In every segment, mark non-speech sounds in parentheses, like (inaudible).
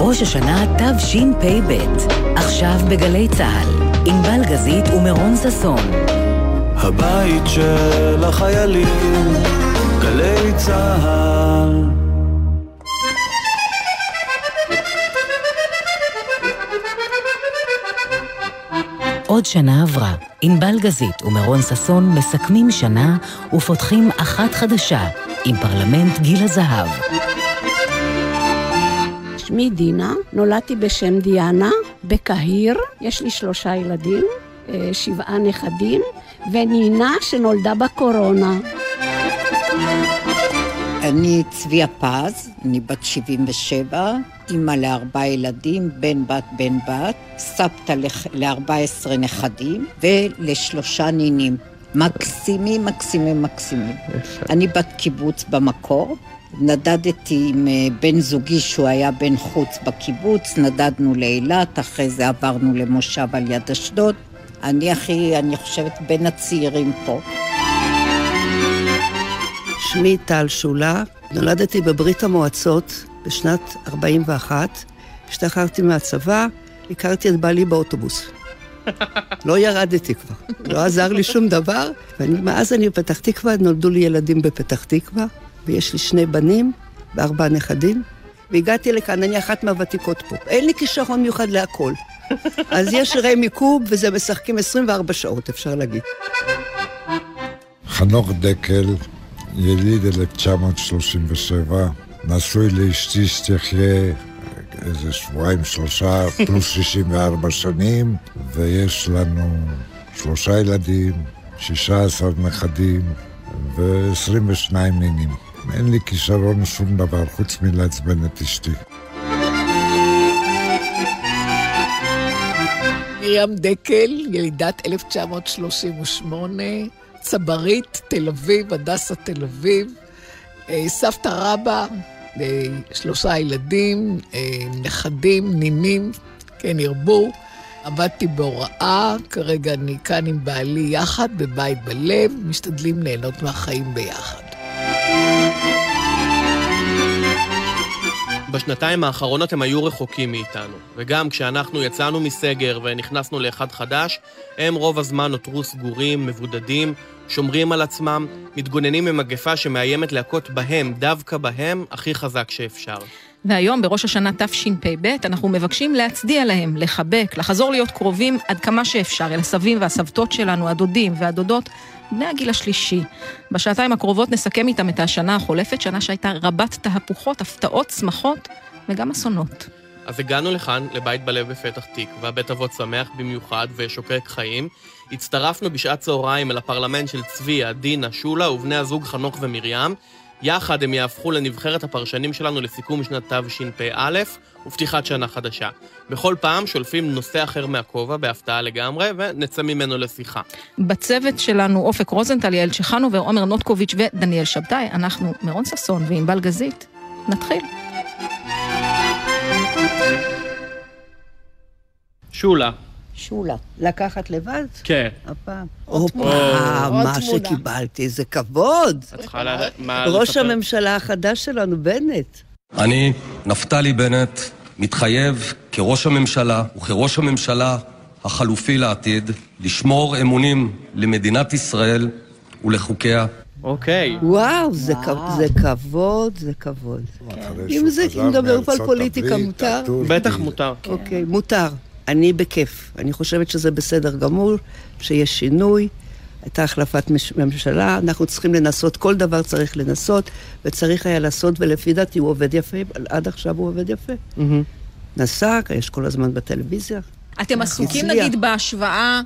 ראש השנה תשפ"ב, עכשיו בגלי צה"ל, ענבל גזית ומירון ששון. הבית של החיילים, גלי צה"ל. עוד שנה עברה. ענבל גזית ומירון ששון מסכמים שנה ופותחים אחת חדשה עם פרלמנט גיל הזהב. שמי דינה, נולדתי בשם דיאנה, בקהיר, יש לי שלושה ילדים, אה, שבעה נכדים, ונינה שנולדה בקורונה. אני צביה פז, אני בת 77, אימא לארבעה ילדים, בן בת בן בת, סבתא ל-14 נכדים ולשלושה נינים. מקסימים, מקסימים, מקסימים. אני בת קיבוץ במקור, נדדתי עם אה, בן זוגי שהוא היה בן חוץ בקיבוץ, נדדנו לאילת, אחרי זה עברנו למושב על יד אשדוד. אני הכי, אני חושבת, בין הצעירים פה. שמי טל שולה, נולדתי בברית המועצות בשנת 41, השתחררתי מהצבא, הכרתי את בעלי באוטובוס. לא ירדתי כבר, לא עזר לי שום דבר, ומאז אני בפתח תקווה, נולדו לי ילדים בפתח תקווה, ויש לי שני בנים וארבעה נכדים, והגעתי לכאן, אני אחת מהוותיקות פה. אין לי כישרון מיוחד להכל. אז יש רמי קוב, וזה משחקים 24 שעות, אפשר להגיד. חנוך דקל, יליד 1937, נשוי לאשתי שתחיה איזה שבועיים, שלושה, פלוס 64 שנים, ויש לנו שלושה ילדים, 16 נכדים ו-22 נינים. אין לי כישרון שום דבר חוץ מלעצבן את אשתי. מרים דקל, ילידת 1938, צברית, תל אביב, הדסה תל אביב, אה, סבתא רבא, אה, שלושה ילדים, אה, נכדים, נינים, כן ירבו. עבדתי בהוראה, כרגע אני כאן עם בעלי יחד, בבית בלב, משתדלים ליהנות מהחיים ביחד. בשנתיים האחרונות הם היו רחוקים מאיתנו, וגם כשאנחנו יצאנו מסגר ונכנסנו לאחד חדש, הם רוב הזמן נותרו סגורים, מבודדים, שומרים על עצמם, מתגוננים ממגפה שמאיימת להכות בהם, דווקא בהם, הכי חזק שאפשר. והיום, בראש השנה תשפ"ב, אנחנו מבקשים להצדיע להם, לחבק, לחזור להיות קרובים עד כמה שאפשר אל הסבים והסבתות שלנו, הדודים והדודות, בני הגיל השלישי. בשעתיים הקרובות נסכם איתם את השנה החולפת, שנה שהייתה רבת תהפוכות, הפתעות, שמחות וגם אסונות. אז הגענו לכאן, לבית בלב בפתח תקווה, בית אבות שמח במיוחד ושוקק חיים. הצטרפנו בשעת צהריים אל הפרלמנט של צביה, דינה, שולה ובני הזוג חנוך ומרים. יחד הם יהפכו לנבחרת הפרשנים שלנו לסיכום שנת תשפ"א ופתיחת שנה חדשה. בכל פעם שולפים נושא אחר מהכובע, בהפתעה לגמרי, ונצא ממנו לשיחה. בצוות שלנו אופק רוזנטל, יעל צ'חנו ועומר נוטקוביץ' ודניאל שבתאי, אנחנו מירון ששון וענבל גזית. נתחיל. שולה. שולה. לקחת לבד? כן. הפעם. הופה, מה שקיבלתי, איזה כבוד. את צריכה ראש? הממשלה החדש שלנו, בנט. אני, נפתלי בנט, מתחייב כראש הממשלה וכראש הממשלה החלופי לעתיד לשמור אמונים למדינת ישראל ולחוקיה. אוקיי. וואו, זה כ- זה כבוד, זה כבוד. אם זה, אם מדבר פה על פוליטיקה, מותר? בטח מותר. אוקיי, מותר. אני בכיף. אני חושבת שזה בסדר גמור, שיש שינוי. הייתה החלפת מש- ממשלה, אנחנו צריכים לנסות, כל דבר צריך לנסות, וצריך היה לעשות, ולפי דעתי הוא עובד יפה, עד עכשיו הוא עובד יפה. נסע, יש כל הזמן בטלוויזיה. אתם עסוקים הצליח. נגיד בהשוואה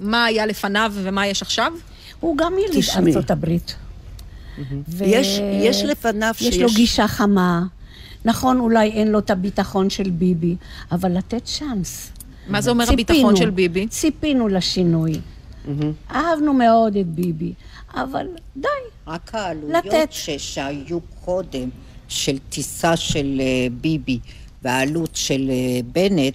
מה היה לפניו ומה יש עכשיו? הוא גם יליד. ארצות הברית. ו- יש, יש לפניו יש שיש... לו גישה חמה. נכון, אולי אין לו את הביטחון של ביבי, אבל לתת צ'אנס. מה זה אומר ציפינו. הביטחון של ביבי? ציפינו לשינוי. אהבנו מאוד את ביבי, אבל די. רק העלויות לתת. שהיו קודם, של טיסה של אה, ביבי והעלות של אה, בנט,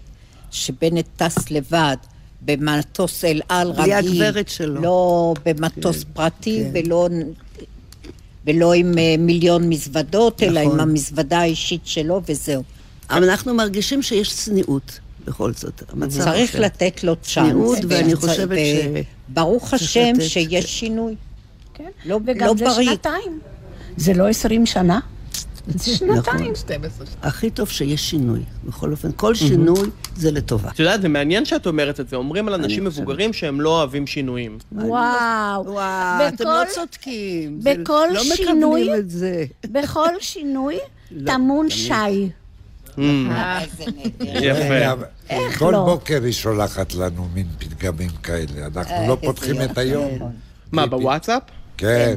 שבנט טס לבד במטוס אל על בלי רגיל. הגברת שלו. לא במטוס כן, פרטי כן. ולא, ולא עם אה, מיליון מזוודות, אלא נכון. עם המזוודה האישית שלו וזהו. אבל אנחנו מרגישים שיש צניעות, בכל זאת. המצב צריך אחר. לתת לו צ'אנס. צניעות, ואני וצ- חושבת ש... ברוך צריך השם לתת- שיש שינוי. כן. לא, וגם לא זה בריא. שנתיים. זה לא עשרים שנה, זה שנתיים. 12 שנה. הכי טוב שיש שינוי. בכל אופן, כל שינוי זה לטובה. את יודעת, זה מעניין שאת אומרת את זה. אומרים על אנשים. מבוגרים שהם לא אוהבים שינויים. וואו. וואו, אתם לא בכל- צודקים. זה- בכל לא שינוי-. בכל שינוי (laughs) לא, טמון תמיד. שי. נהדר. יפה. איך כל לא? בוקר היא שולחת לנו מין פתגמים כאלה. אנחנו אה, לא פותחים את. היום. מה, בוואטסאפ? כן, היא-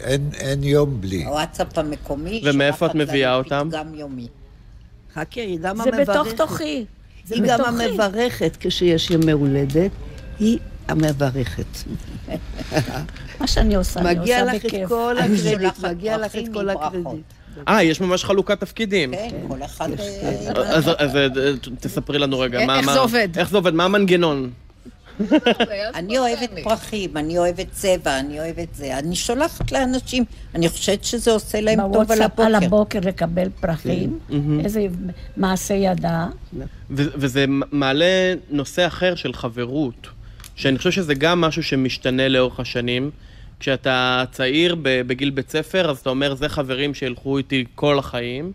אין- אין יום בלי. הוואטסאפ המקומי. ומאיפה את מביאה אותם? פתגם יומי. חכי, היא גם זה בתוך המברכת. תוכי. זה היא גם. המברכת כשיש ימי הולדת. היא המברכת. (laughs) מה שאני עושה, אני מגיע עושה לך את בכיף. כל אני הקרדיט, מגיע לך את כל. הקרדיט. אה, יש ממש חלוקת תפקידים. כן, כל אחד... אה, אז אז, אה, תספרי לנו רגע, איך- מה... איך זה עובד? איך זה עובד? מה המנגנון? (laughs) אני אוהבת פרחים, אני אוהבת צבע, אני אוהבת זה. אני שולחת לאנשים, אני חושבת שזה עושה להם טוב על בוואטסאפ על הבוקר. הבוקר לקבל פרחים, איזה מעשה ידה. וזה מעלה נושא אחר של חברות, שאני חושב שזה גם משהו שמשתנה לאורך השנים. כשאתה צעיר בגיל בית ספר, אז אתה אומר, זה חברים שילכו איתי כל החיים,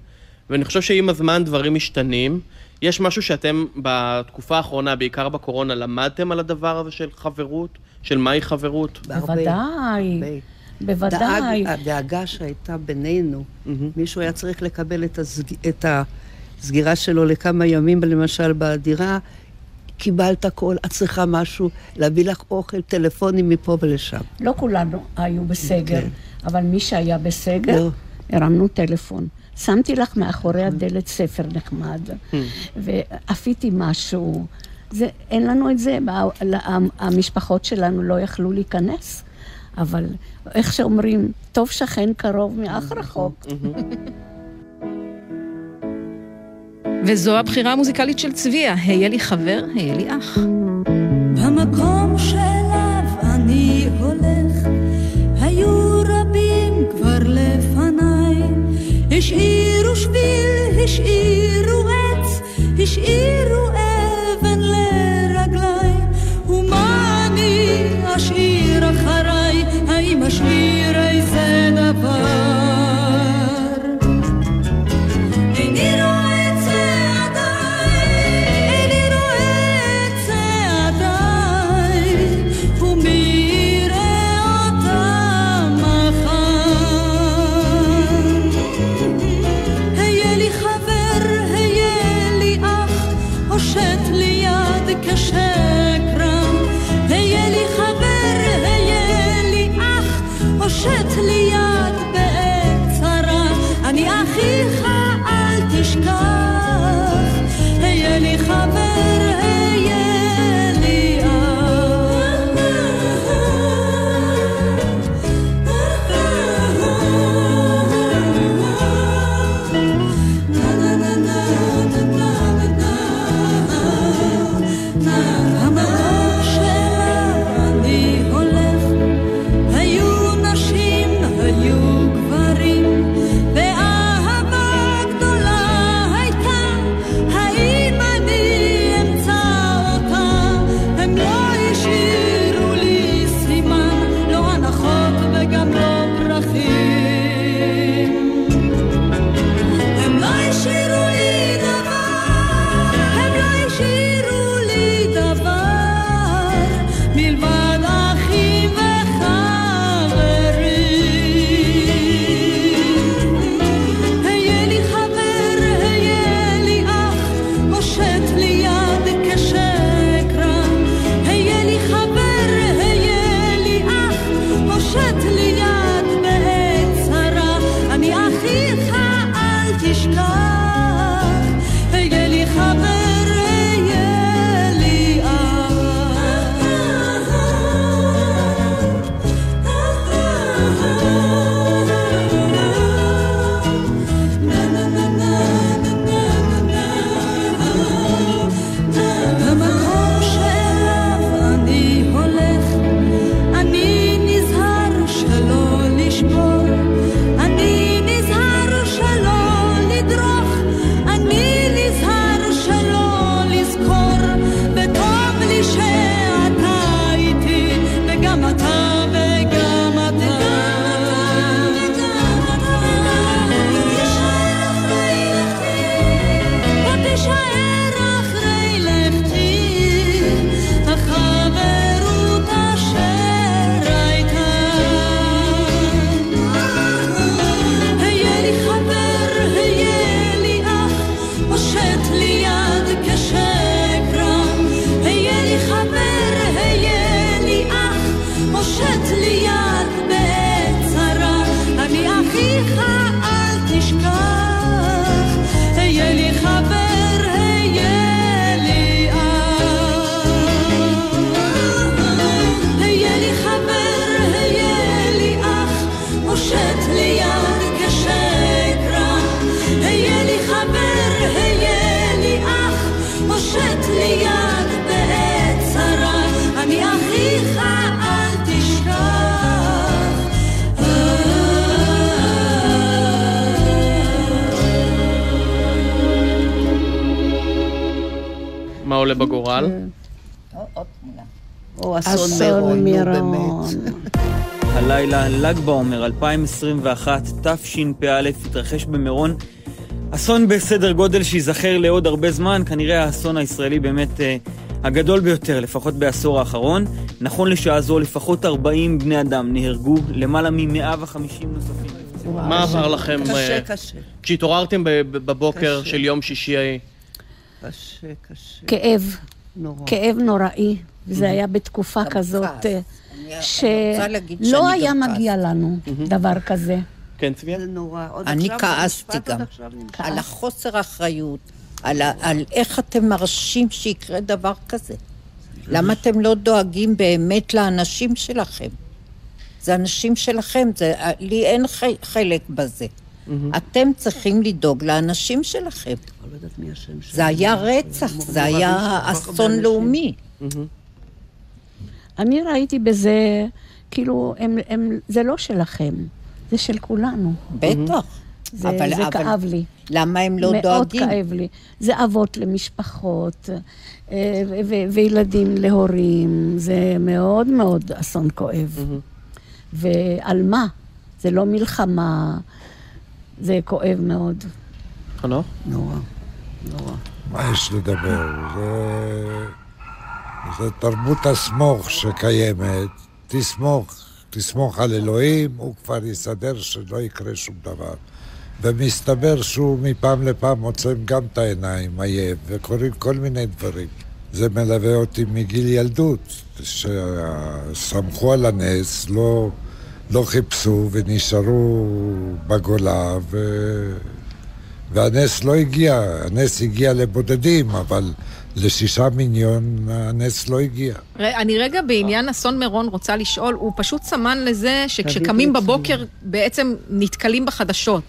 ואני חושב שעם הזמן דברים משתנים. יש משהו שאתם בתקופה האחרונה, בעיקר בקורונה, למדתם על הדבר הזה של חברות? של מהי חברות? בוודאי. בוודאי. דאג, הדאגה שהייתה בינינו, מישהו היה צריך לקבל את, הסג... את הסגירה שלו לכמה ימים, למשל בדירה, קיבלת הכל, את צריכה משהו, להביא לך אוכל, טלפונים מפה ולשם. לא כולנו היו בסגר, כן. אבל מי שהיה בסגר, לא. הרמנו טלפון. שמתי לך מאחורי הדלת ספר נחמד, ואפיתי משהו. זה, אין לנו את זה, המשפחות שלנו לא יכלו להיכנס, אבל איך שאומרים, טוב שכן קרוב מאח רחוק. (laughs) וזו הבחירה המוזיקלית של צביה, היה לי חבר, היה לי אח. במקום שאליו אני הולך, השאירו שביל, השאירו עץ, השאירו אבן ל"ג בעומר 2021, תשפ"א, התרחש במירון. אסון בסדר גודל שייזכר לעוד הרבה זמן, כנראה האסון הישראלי באמת אה, הגדול ביותר, לפחות בעשור האחרון. נכון לשעה זו, לפחות 40 בני אדם נהרגו, למעלה מ-150 נוספים. מה עבר לכם קשה, אה, קשה. כשהתעוררתם ב- ב- בבוקר קשה. של יום שישי? קשה, קשה. כאב, נורא. כאב נוראי. וזה היה בתקופה כזאת אה, שלא היה מגיע לנו דבר כזה. כן, צביה? זה נורא. אני כעסתי גם. על החוסר האחריות, על, איך אתם מרשים שיקרה דבר כזה. למה אתם לא דואגים באמת לאנשים שלכם? זה אנשים שלכם, זה, לי אין חלק בזה. אתם צריכים לדאוג לאנשים שלכם. לא יודעת מי השם שלו. זה היה רצח, זה היה אסון לאומי. אני ראיתי בזה, כאילו, הם, הם, זה לא שלכם, זה של כולנו. בטח. זה, אבל- זה אבל כאב לי. למה הם לא מאוד דואגים? כאב לי. זה אבות למשפחות, אה, ו- ו- וילדים להורים, זה מאוד מאוד אסון כואב. ועל מה? זה לא מלחמה, זה כואב מאוד. חנוך? נורא, נורא. מה יש לדבר? זה, זה תרבות הסמוך שקיימת. תסמוך, תסמוך על אלוהים, הוא כבר יסדר שלא יקרה שום דבר. ומסתבר שהוא מפעם לפעם עוצם גם את העיניים, עייף, וקורים כל מיני דברים. זה מלווה אותי מגיל ילדות, שסמכו על הנס, לא, לא חיפשו ונשארו בגולה, ו... והנס לא הגיע, הנס הגיע לבודדים, אבל לשישה מיליון הנס לא הגיע. ר- אני רגע בעניין אסון מירון רוצה לשאול, הוא פשוט סמן לזה שכשקמים בבוקר בעצם נתקלים בחדשות.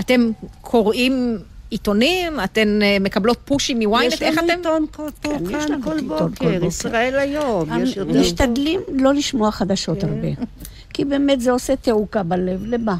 אתם קוראים עיתונים? אתן אה, מקבלות פושים מוויינט? יש איך לנו אתם... עיתון כל- פה כן, יש כאן לנו כל עיתון כל בוקר. ישראל היום, יש. משתדלים לא לשמוע חדשות הרבה. כי באמת זה עושה תעוקה בלב, למה?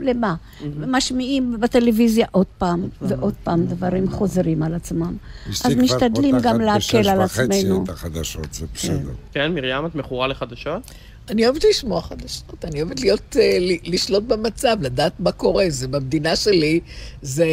למה? משמיעים בטלוויזיה עוד פעם ועוד פעם דברים חוזרים על עצמם. אשתי אז כבר משתדלים פותחת גם להקל בשש על וחצי עצמנו. את החדשות, זה בסדר. כן, מרים, את מכורה לחדשות? אני אוהבת לשמוע חדשות, אני אוהבת להיות, אה, לשלוט במצב, לדעת מה קורה. זה במדינה שלי, זה...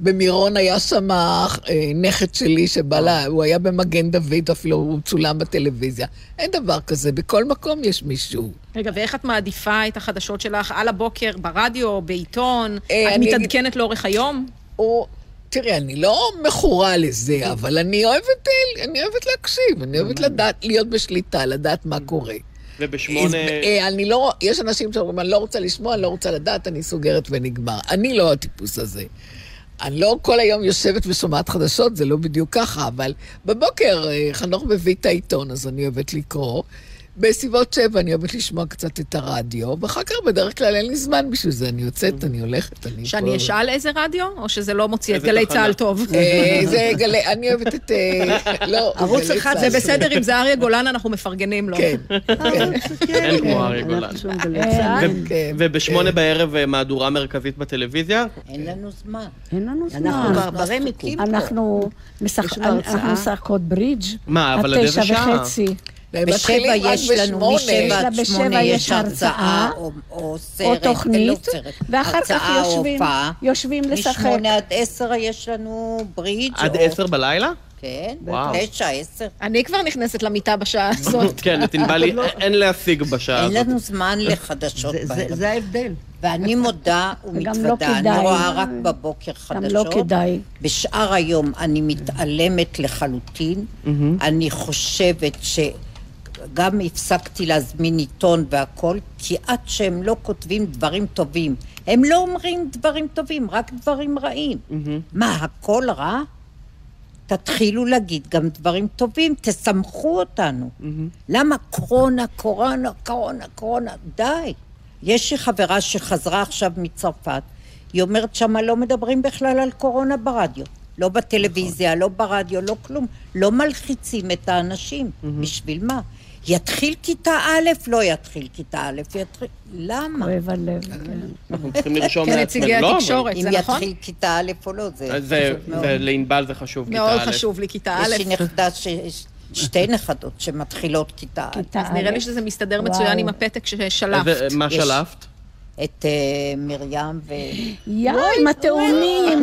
במירון היה שם אה, נכד שלי שבא לה, הוא היה במגן דוד, אפילו הוא צולם בטלוויזיה. אין דבר כזה, בכל מקום יש מישהו. רגע, ואיך את מעדיפה את החדשות שלך על הבוקר, ברדיו, בעיתון? אה, את מתעדכנת לאורך היום? או... תראי, אני לא מכורה לזה, אבל אני אוהבת, אני אוהבת להקשיב, אני אוהבת לדעת, להיות בשליטה, לדעת מה קורה. ובשמונה... אה, אני לא, יש אנשים שאומרים, אני לא רוצה לשמוע, אני לא רוצה לדעת, אני סוגרת ונגמר. אני לא הטיפוס הזה. אני לא כל היום יושבת ושומעת חדשות, זה לא בדיוק ככה, אבל בבוקר אה, חנוך מביא את העיתון, אז אני אוהבת לקרוא. בסביבות שבע אני אוהבת לשמוע קצת את הרדיו, ואחר כך בדרך כלל אין לי זמן בשביל זה, אני יוצאת, אני הולכת, אני... שאני אשאל איזה רדיו? או שזה לא מוציא את גלי? צה"ל טוב? (laughs) אה, זה גלי, אני אוהבת את... אה, לא, (laughs) ערוץ אחד צה"ל. זה בסדר אם זה אריה גולן, אנחנו מפרגנים לו. כן, (laughs) אין כמו אריה אנחנו גולן. שומעים גלי אה, צה"ל. כן. ובשמונה בערב מהדורה מרכזית בטלוויזיה? אין לנו זמן. אין לנו אנחנו זמן. אנחנו לנו הרצאה. אנחנו משחקות ברידג'. מה, אבל עד תשע שעה? וחצי. בשבע יש לנו. משבע עד שמונה יש יש הרצאה, או- או או סרט, תוכנית, לא סרט, ואחר כך הרצאה יושבים, הופעה. יושבים לשחק. משמונה עד עשר יש לנו ברידג'. עד עשר בלילה? כן, וואו. תשע, עשר. אני כבר נכנסת למיטה בשעה הזאת. (laughs) כן, את ענבלי אין להשיג בשעה אין הזאת. לנו זמן לחדשות בערב. זה ההבדל. ואני (laughs) מודה לא ומתוודה, אני. רואה רק בבוקר גם חדשות. לא כדאי. בשאר היום אני מתעלמת לחלוטין. אני חושבת שגם הפסקתי להזמין עיתון והכל, כי עד שהם לא כותבים דברים טובים, הם לא אומרים דברים טובים, רק דברים רעים. מה, הכל רע? תתחילו להגיד גם דברים טובים, תסמכו אותנו. למה קורונה, קורונה, קורונה, קורונה? די. יש לי חברה שחזרה עכשיו מצרפת, היא אומרת שמה לא מדברים בכלל על קורונה ברדיו. לא בטלוויזיה, לא ברדיו, לא כלום. לא מלחיצים את האנשים. בשביל מה? יתחיל כיתה א', לא יתחיל כיתה א', יתחיל... למה? כואב הלב, כן. אנחנו צריכים לרשום כנציגי לעצמנו. לא, אבל- התקשורת, אם זה נכון? יתחיל כיתה א' או לא, זה חשוב מאוד. זה- לענבל זה חשוב, כיתה מאוד א'. חשוב לי, כיתה א'. יש לי נכדה, שתי נכדות שמתחילות כיתה א'. אז נראה לי. שזה מסתדר. מצוין עם הפתק ששלפת. מה. שלפת? את אה, מרים ו... יא, עם התאומים,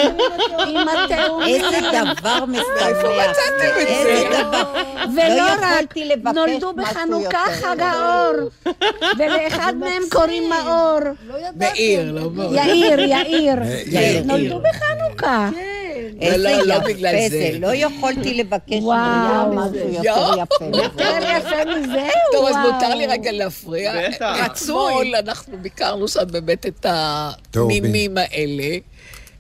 עם התאומים. איזה דבר משמח. מצאתם את איזה זה? דבר. ולא לא רק, נולדו בחנוכה חג. האור, ולאחד מהם קוראים מאור. מאיר, לא מאור. יאיר, יאיר. יאיר. נולדו בחנוכה. איזה לא, לא יפה זה. לא יכולתי לבקש וואו. משהו יותר. יפה. מזה. יותר יפה מזה, טוב, אז וואו. מותר לי רגע להפריע. בטח. אתמול אנחנו ביקרנו שם באמת את הנינים האלה,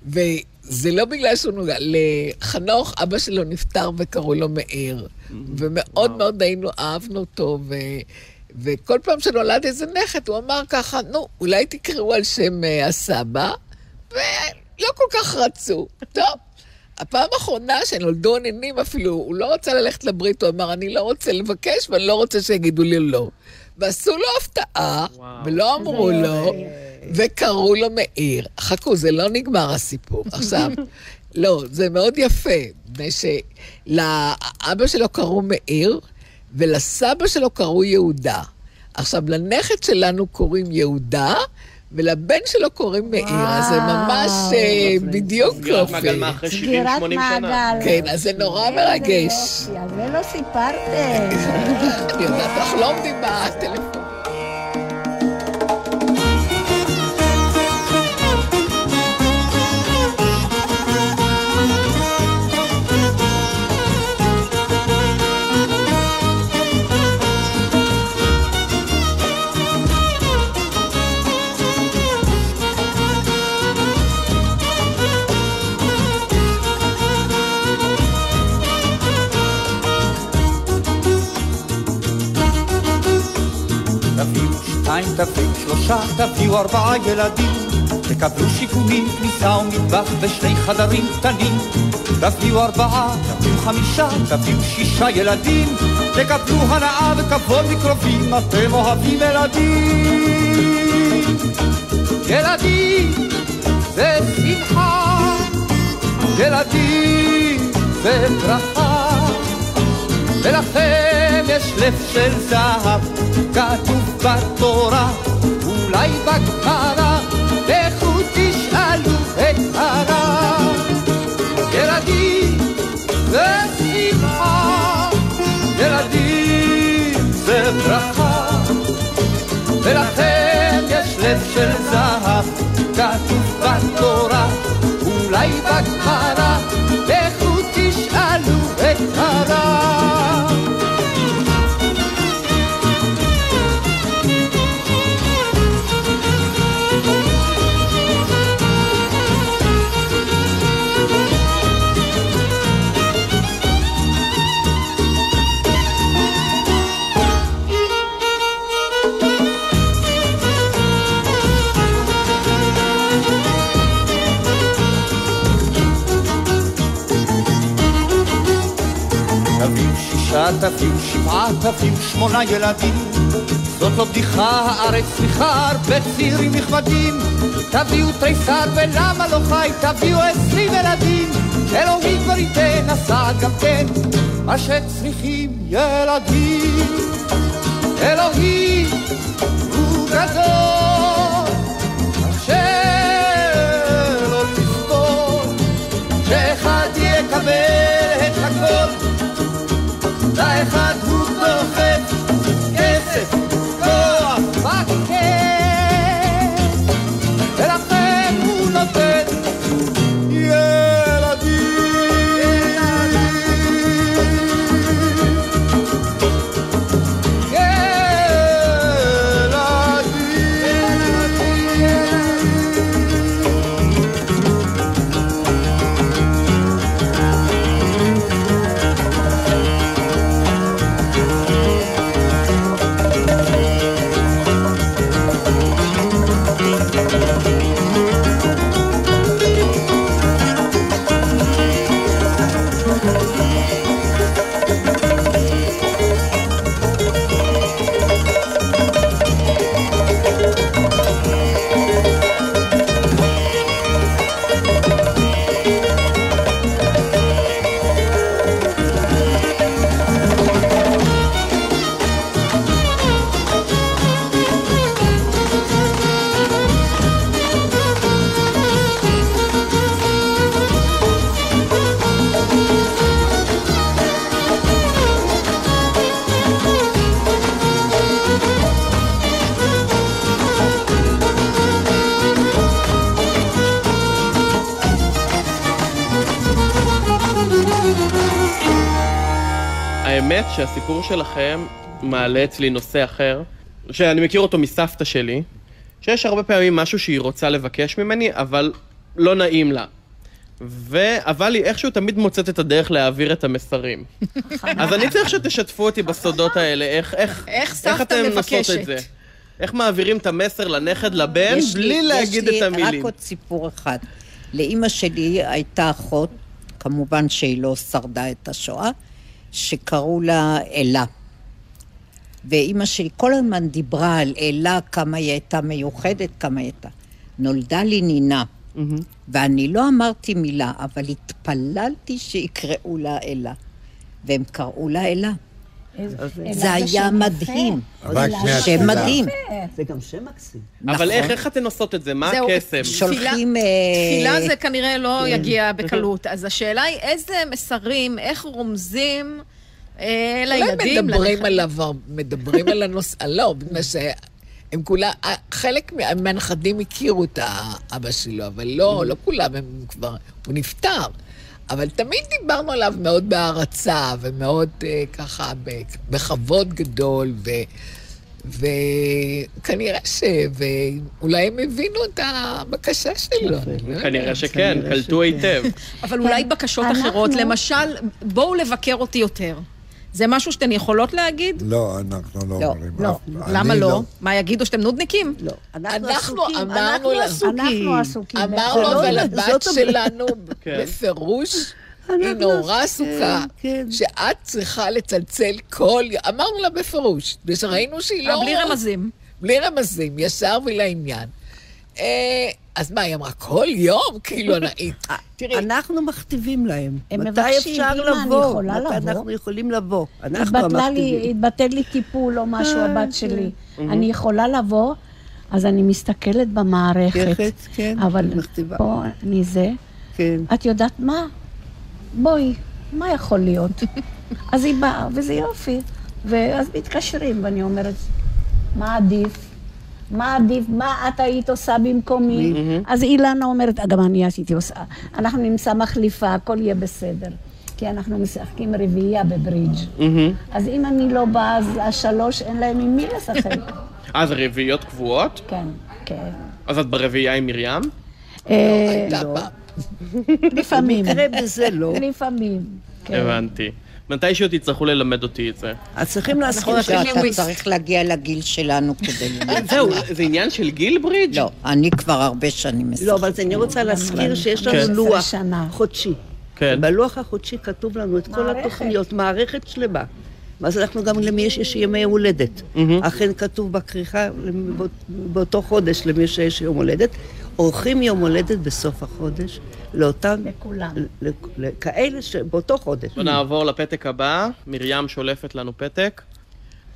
וזה לא בגלל שהוא נוגע. לחנוך, אבא שלו נפטר וקראו לו מאיר, ומאוד מאוד היינו, אהבנו אותו, ו... וכל פעם שנולד איזה נכד, הוא אמר ככה, נו, אולי תקראו על שם אה, הסבא, ולא כל כך רצו. טוב, הפעם האחרונה שנולדו הנינים אפילו, הוא לא רצה ללכת לברית, הוא אמר, אני לא רוצה לבקש ואני לא רוצה שיגידו לי לא. ועשו לו הפתעה, וואו. ולא אמרו לו, וקראו לו מאיר. חכו, זה לא נגמר הסיפור. עכשיו, (laughs) לא, זה מאוד יפה, מפני שלאבא שלו קראו מאיר, ולסבא שלו קראו יהודה. עכשיו, לנכד שלנו קוראים יהודה, ולבן שלו קוראים מאיר, אז זה ממש אה, בדיוק סגירת מעגל יופי. מה אחרי 70-80 סגירת שנה. מעגל. כן, אז זה נורא מרגש. זה לא סיפרתם. (laughs) אני יודעת, אנחנו לא עומדים בטלפון. שתיים, תביאו שלושה, תביאו ארבעה ילדים, תקבלו שיכונים, כניסה ומטבח ושני חדרים קטנים. תביאו ארבעה, תביאו חמישה, תביאו שישה ילדים, תקבלו הנאה וכבוד מקרובים, אתם אוהבים ילדים. ילדים זה שמחה, ילדים זה ברכה. ולכם יש לב של זהב, כתוב בתורה, אולי בגמרא, לכו תשאלו את הרב. ילדים זה שמחה, ילדים זה ברכה, ולכם יש לב של זהב, כתוב בתורה, אולי בגמרא, שישה, תביאו שבעה, תביאו שמונה ילדים. זאת לא בדיחה, הארץ צריכה הרבה צעירים נכבדים. תביאו תריסר ולמה לא חי, תביאו עשרים ילדים. אלוהים כבר ייתן, הסעד גם כן, מה שצריכים ילדים. אלוהים הוא גדול, אשר לא לסבול, שאחד יקבל את הכל. לאחד הוא דוחף כסף, האמת שהסיפור שלכם מעלה אצלי נושא אחר, שאני מכיר אותו מסבתא שלי, שיש הרבה פעמים משהו שהיא רוצה לבקש ממני, אבל לא נעים לה. ו... אבל היא איכשהו תמיד מוצאת את הדרך להעביר את המסרים. אז אני צריך שתשתפו אותי בסודות האלה, איך, איך, איך איך אתם מבקשת? את זה? איך מעבירים את המסר לנכד לבן יש בלי לי- להגיד את יש לי המילים? רק עוד סיפור אחד. לאימא שלי הייתה אחות, כמובן שהיא לא שרדה את השואה, שקראו לה אלה. ואימא שלי כל הזמן דיברה על אלה, כמה היא הייתה מיוחדת, כמה היא הייתה. נולדה לי נינה, ואני לא אמרתי מילה, אבל התפללתי שיקראו לה אלה. והם קראו לה אלה. זה היה מדהים. שם מדהים. זה גם שם מקסים. אבל נכון. איך, איך אתן עושות את זה? מה הקסם? שולחים... אה, תפילה זה כנראה לא כן. יגיע בקלות. אז השאלה היא איזה מסרים, איך רומזים אה, אולי לילדים, מדברים. עליו, מדברים על הנושא, לא, בגלל שהם כולם, חלק מה- מהנכדים הכירו את האבא שלו, אבל לא, לא כולם, הם כבר, הוא נפטר. אבל תמיד דיברנו עליו מאוד בהערצה, ומאוד אה, ככה בכבוד גדול, ו... וכנראה ש... ואולי הם הבינו את הבקשה שלו. לא כנראה. שכן, קלטו היטב. אבל אולי בקשות אחרות, למשל, בואו לבקר אותי יותר. זה משהו שאתן יכולות להגיד? לא, אנחנו לא לא, אומרים. לא. אף- למה אני לא? מה, יגידו שאתם נודניקים? לא. אנחנו אנחנו עסוקים, אמרנו אנחנו עסוקים. אנחנו עסוקים. אמרנו, לא- אבל הבת שלנו (laughs) כן. בפירוש, היא נורא עסוקה, כן. שאת צריכה לצלצל כל יום. אמרנו לה בפירוש, ושראינו שהיא לא... בלי רמזים. בלי רמזים, ישר ולעניין. אה, אז מה, היא אמרה, כל יום? (laughs) כאילו, אני... תראי, אנחנו מכתיבים להם. הם מתי אפשר "אמא, אני לבוא? מתי לבוא?" אנחנו יכולים לבוא? אנחנו המכתיבים. התבטל לי טיפול או משהו, אה, הבת שלי. אני יכולה לבוא, אז אני מסתכלת במערכת. מערכת, כן, אבל. פה אני זה. כן. את יודעת מה? בואי, מה יכול להיות? (laughs) אז היא באה, וזה יופי. ואז מתקשרים, ואני אומרת, מה עדיף? מה עדיף? מה את היית עושה במקומי? אז אילנה אומרת, גם אני עשיתי עושה. אנחנו נמצא מחליפה, הכל יהיה בסדר. כי אנחנו משחקים רביעייה בברידג'. אז אם אני לא באה, אז השלוש אין להם עם מי לשחק. (laughs) זה רביעיות קבועות? כן, כן. אז את ברביעייה עם מרים? אה, הייתה פעם. לפעמים. במקרה בזה לא. לפעמים. כן. הבנתי. מתישהו תצטרכו ללמד אותי את זה. אז צריכים להסכים שאתה צריך להגיע לגיל שלנו כדי (laughs) ללמוד. זהו, זה עניין של גיל ברידג'? לא, אני כבר הרבה שנים משחקת. לא, אבל אני רוצה להזכיר שיש. לנו לוח שנה. חודשי. כן. בלוח החודשי כתוב לנו את כל. התוכניות, מערכת שלמה. ואז אנחנו גם למי יש, יש ימי הולדת. אכן כתוב בכריכה באות- באותו חודש למי שיש יום הולדת. עורכים יום הולדת בסוף החודש לאותם... לכולם. ל- ל- כאלה שבאותו חודש. בוא נעבור לפתק הבא. מרים שולפת לנו פתק.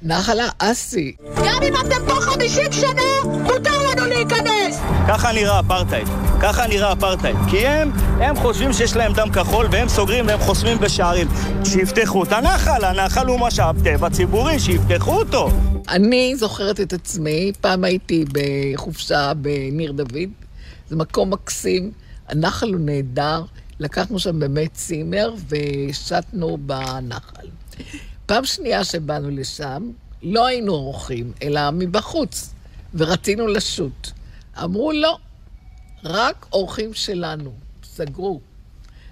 נחלה אסי. גם אם אתם פה 50 שנה, מותר לנו להיכנס! ככה נראה אפרטהייד. ככה נראה אפרטהייד. כי הם, הם חושבים שיש להם דם כחול והם סוגרים והם חוסמים בשערים. שיפתחו את הנחל, הנחל הוא משאב טבע ציבורי, שיפתחו אותו. אני זוכרת את עצמי, פעם הייתי בחופשה בניר דוד, זה מקום מקסים, הנחל הוא נהדר, לקחנו שם באמת צימר ושטנו בנחל. פעם שנייה שבאנו לשם, לא היינו אורחים, אלא מבחוץ, ורצינו לשוט. אמרו לא, רק אורחים שלנו, סגרו.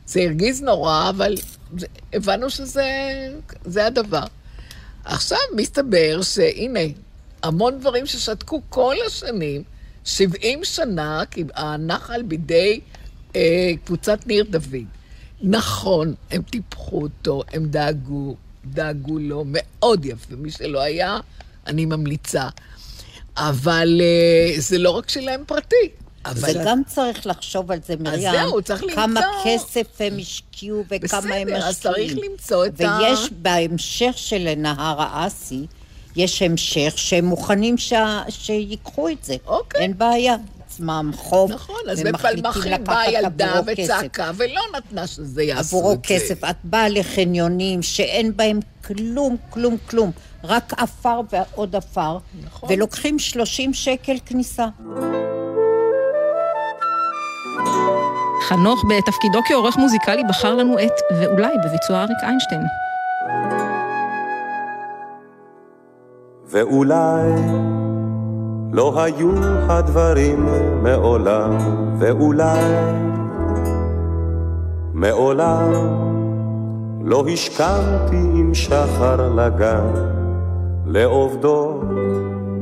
זה הרגיז נורא, אבל הבנו שזה זה הדבר. עכשיו מסתבר שהנה, המון דברים ששתקו כל השנים, 70 שנה, הנחל בידי אה, קבוצת ניר דוד. נכון, הם טיפחו אותו, הם דאגו, דאגו לו מאוד יפה. מי שלא היה, אני ממליצה. אבל אה, זה לא רק שלהם פרטי. אבל זה גם צריך לחשוב על זה, מרים. זהו, צריך כמה למצוא. כסף הם השקיעו וכמה הם בסדר, משקיעים. אז צריך למצוא את ה- ויש בהמשך של נהר האסי, יש המשך שהם מוכנים שה... שיקחו את זה. אוקיי. אין בעיה. עצמם חוב, נכון, אז בפלמחים באה ילדה. וצעקה, ולא נתנה שזה יעשו את זה. עבורו כסף. את באה לחניונים שאין בהם כלום, כלום, כלום. רק עפר ועוד עפר, נכון. ולוקחים 30 שקל כניסה. חנוך בתפקידו כעורך מוזיקלי בחר לנו את "ואולי" בביצוע אריק איינשטיין. ואולי לא היו הדברים מעולם, ואולי מעולם לא השכמתי עם שחר לגן, לעובדו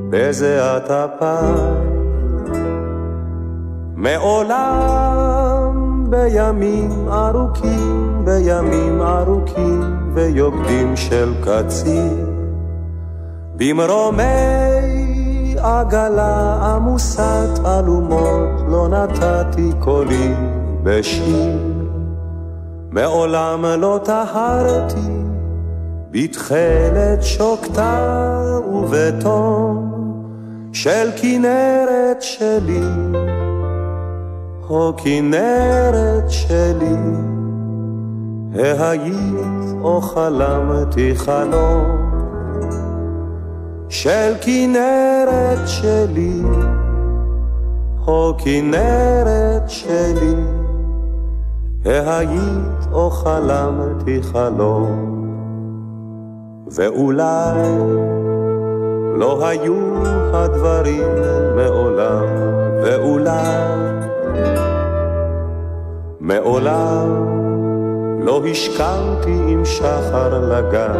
בזיעת אפיים. מעולם בימים ארוכים, בימים ארוכים ויוקדים של קציר, במרומי עגלה עמוסת אלומות לא נתתי קולי בשיר. מעולם לא טהרתי בתכלת שוקתה ובתום של כנרת שלי, או כנרת שלי, ההיית או חלמתי חלום של כנרת שלי, או כנרת שלי, ההיית או חלמתי חלום, ואולי לא היו הדברים מעולם, ואולי מעולם לא השכמתי עם שחר לגן,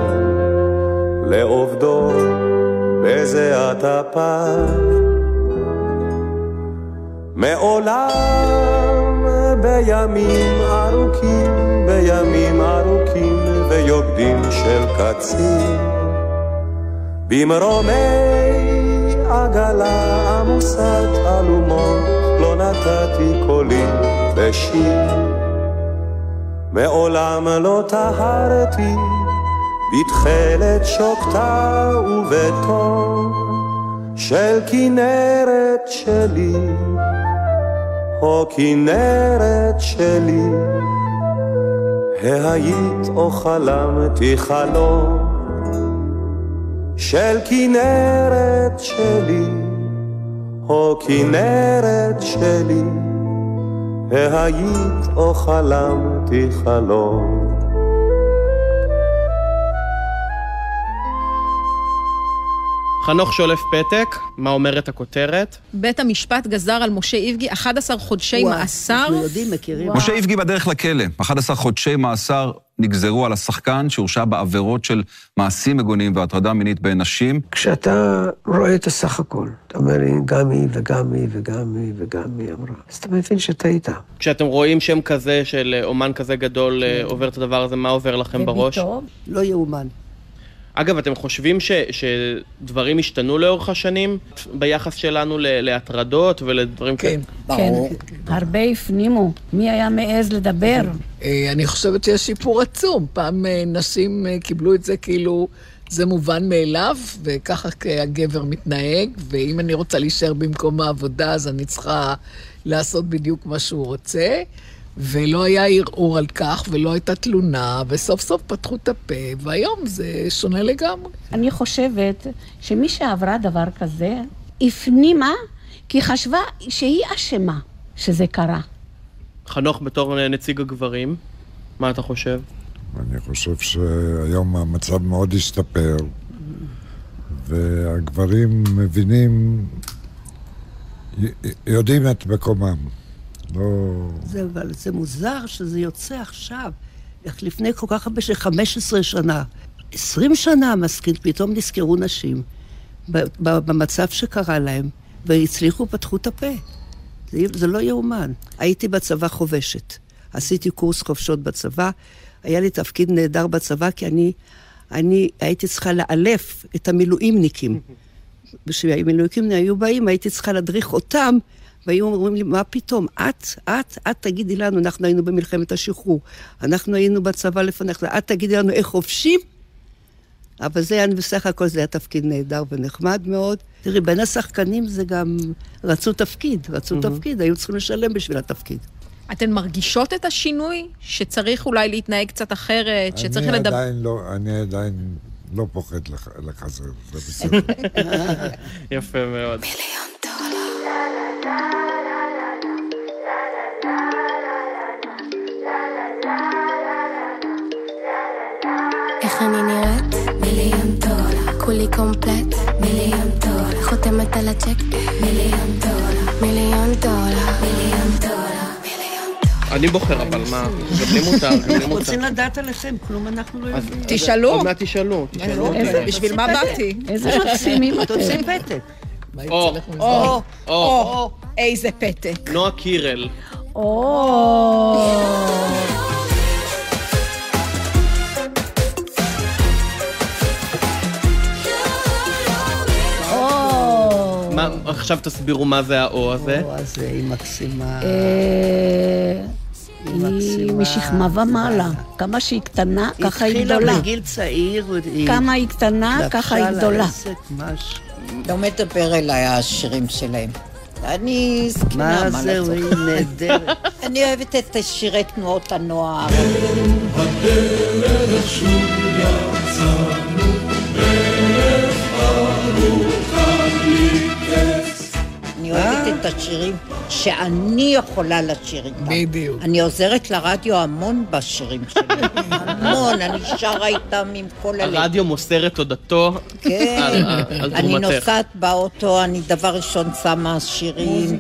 לעובדו בזיעת אפיים. מעולם בימים ארוכים, בימים ארוכים ויוקדים של קציר, במרומי עגלה עמוסת אלומות לא נתתי קולי בשיר. מעולם לא טהרתי בתכלת שוקתה ובתום של כנרת שלי, או כנרת שלי, ההיית או חלמתי חלום של כנרת שלי, או כנרת שלי, ההיית או חלמתי חלום. חנוך שולף פתק, מה אומרת הכותרת? בית המשפט גזר על משה איבגי 11 חודשי וואו, מאסר. אנחנו יודעים, מכירים. משה איבגי בדרך לכלא. 11 חודשי מאסר נגזרו על השחקן שהורשע בעבירות של מעשים מגונים והטרדה מינית בין נשים. כשאתה רואה את הסך הכל, אתה אומר לי, גם היא וגם היא וגם היא וגם היא אמרה, אז אתה מבין שטעית. כשאתם רואים שם כזה של אה, אומן כזה גדול אה, עובר את הדבר הזה, מה עובר לכם בראש? לא יאומן. אגב, אתם חושבים ש, שדברים השתנו לאורך השנים ביחס שלנו ל- להטרדות ולדברים כן, כן, הרבה הפנימו. מי היה מעז לדבר? אה, אני חושבת שיש שיפור עצום. פעם אה, נשים אה, קיבלו את זה כאילו זה מובן מאליו, וככה הגבר מתנהג, ואם אני רוצה להישאר במקום העבודה, אז אני צריכה לעשות בדיוק מה שהוא רוצה. ולא היה ערעור על כך, ולא הייתה תלונה, וסוף סוף פתחו את הפה, והיום זה שונה לגמרי. אני חושבת שמי שעברה דבר כזה, הפנימה, כי חשבה שהיא אשמה שזה קרה. חנוך בתור נציג הגברים, מה אתה חושב? אני חושב שהיום המצב מאוד השתפר, והגברים מבינים, יודעים את מקומם. לא... זה, אבל זה מוזר שזה יוצא עכשיו, איך לפני כל כך הרבה, של 15 שנה, 20 שנה המשכיל, פתאום נזכרו נשים במצב שקרה להם, והצליחו, פתחו את הפה. זה, זה לא יאומן. הייתי בצבא חובשת. עשיתי קורס חופשות בצבא. היה לי תפקיד נהדר בצבא, כי אני, אני הייתי צריכה לאלף את המילואימניקים. (laughs) כשהמילואימניקים היו באים, הייתי צריכה להדריך אותם והיו אומרים לי, מה פתאום? את, את, את תגידי לנו, אנחנו היינו במלחמת השחרור, אנחנו היינו בצבא לפניך, את תגידי לנו איך חובשים? אבל זה היה, בסך הכל זה היה תפקיד נהדר ונחמד מאוד. תראי, בין השחקנים זה גם רצו תפקיד, רצו mm-hmm. תפקיד, היו צריכים לשלם בשביל התפקיד. אתן מרגישות את השינוי? שצריך אולי להתנהג קצת אחרת, שצריך לדבר... אני עדיין לא, אני עדיין לא פוחד לחזר, זה בסדר. (laughs) יפה מאוד. מיליון. איך אני נראית? מיליון דולר. כולי קומפלט, מיליון דולר. חותמת על הצ'ק, מיליון דולר. מיליון דולר. מיליון דולר. אני בוחר, אבל מה? גם לי מותר, אנחנו מותר. רוצים לדעת עליכם, כלום אנחנו לא יודעים. תשאלו. עוד מעט תשאלו, תשאלו. בשביל מה באתי? איזה מקסימים אתם. תוציא פתק. או, או, איזה פתק. נועה קירל. או... עכשיו תסבירו מה זה האו הזה. או, אז היא מקסימה. אה, היא. משכמה ומעלה. כמה שהיא קטנה, ככה היא גדולה. התחילה בגיל צעיר, כמה היא קטנה, ככה היא גדולה. לא מדבר אליי השירים שלהם. אני זקנה, מה מה זהו, לעשות? היא נהדרת. (laughs) אני אוהבת את שירי תנועות הנוער. אני אוהבת את השירים שאני יכולה לשיר איתם. בדיוק. אני עוזרת לרדיו המון בשירים שלי. המון, אני שרה איתם עם כל הלב. הרדיו מוסר את תודתו כן, על- על אני תרומתך. נוסעת באוטו, אני דבר ראשון שמה שירים.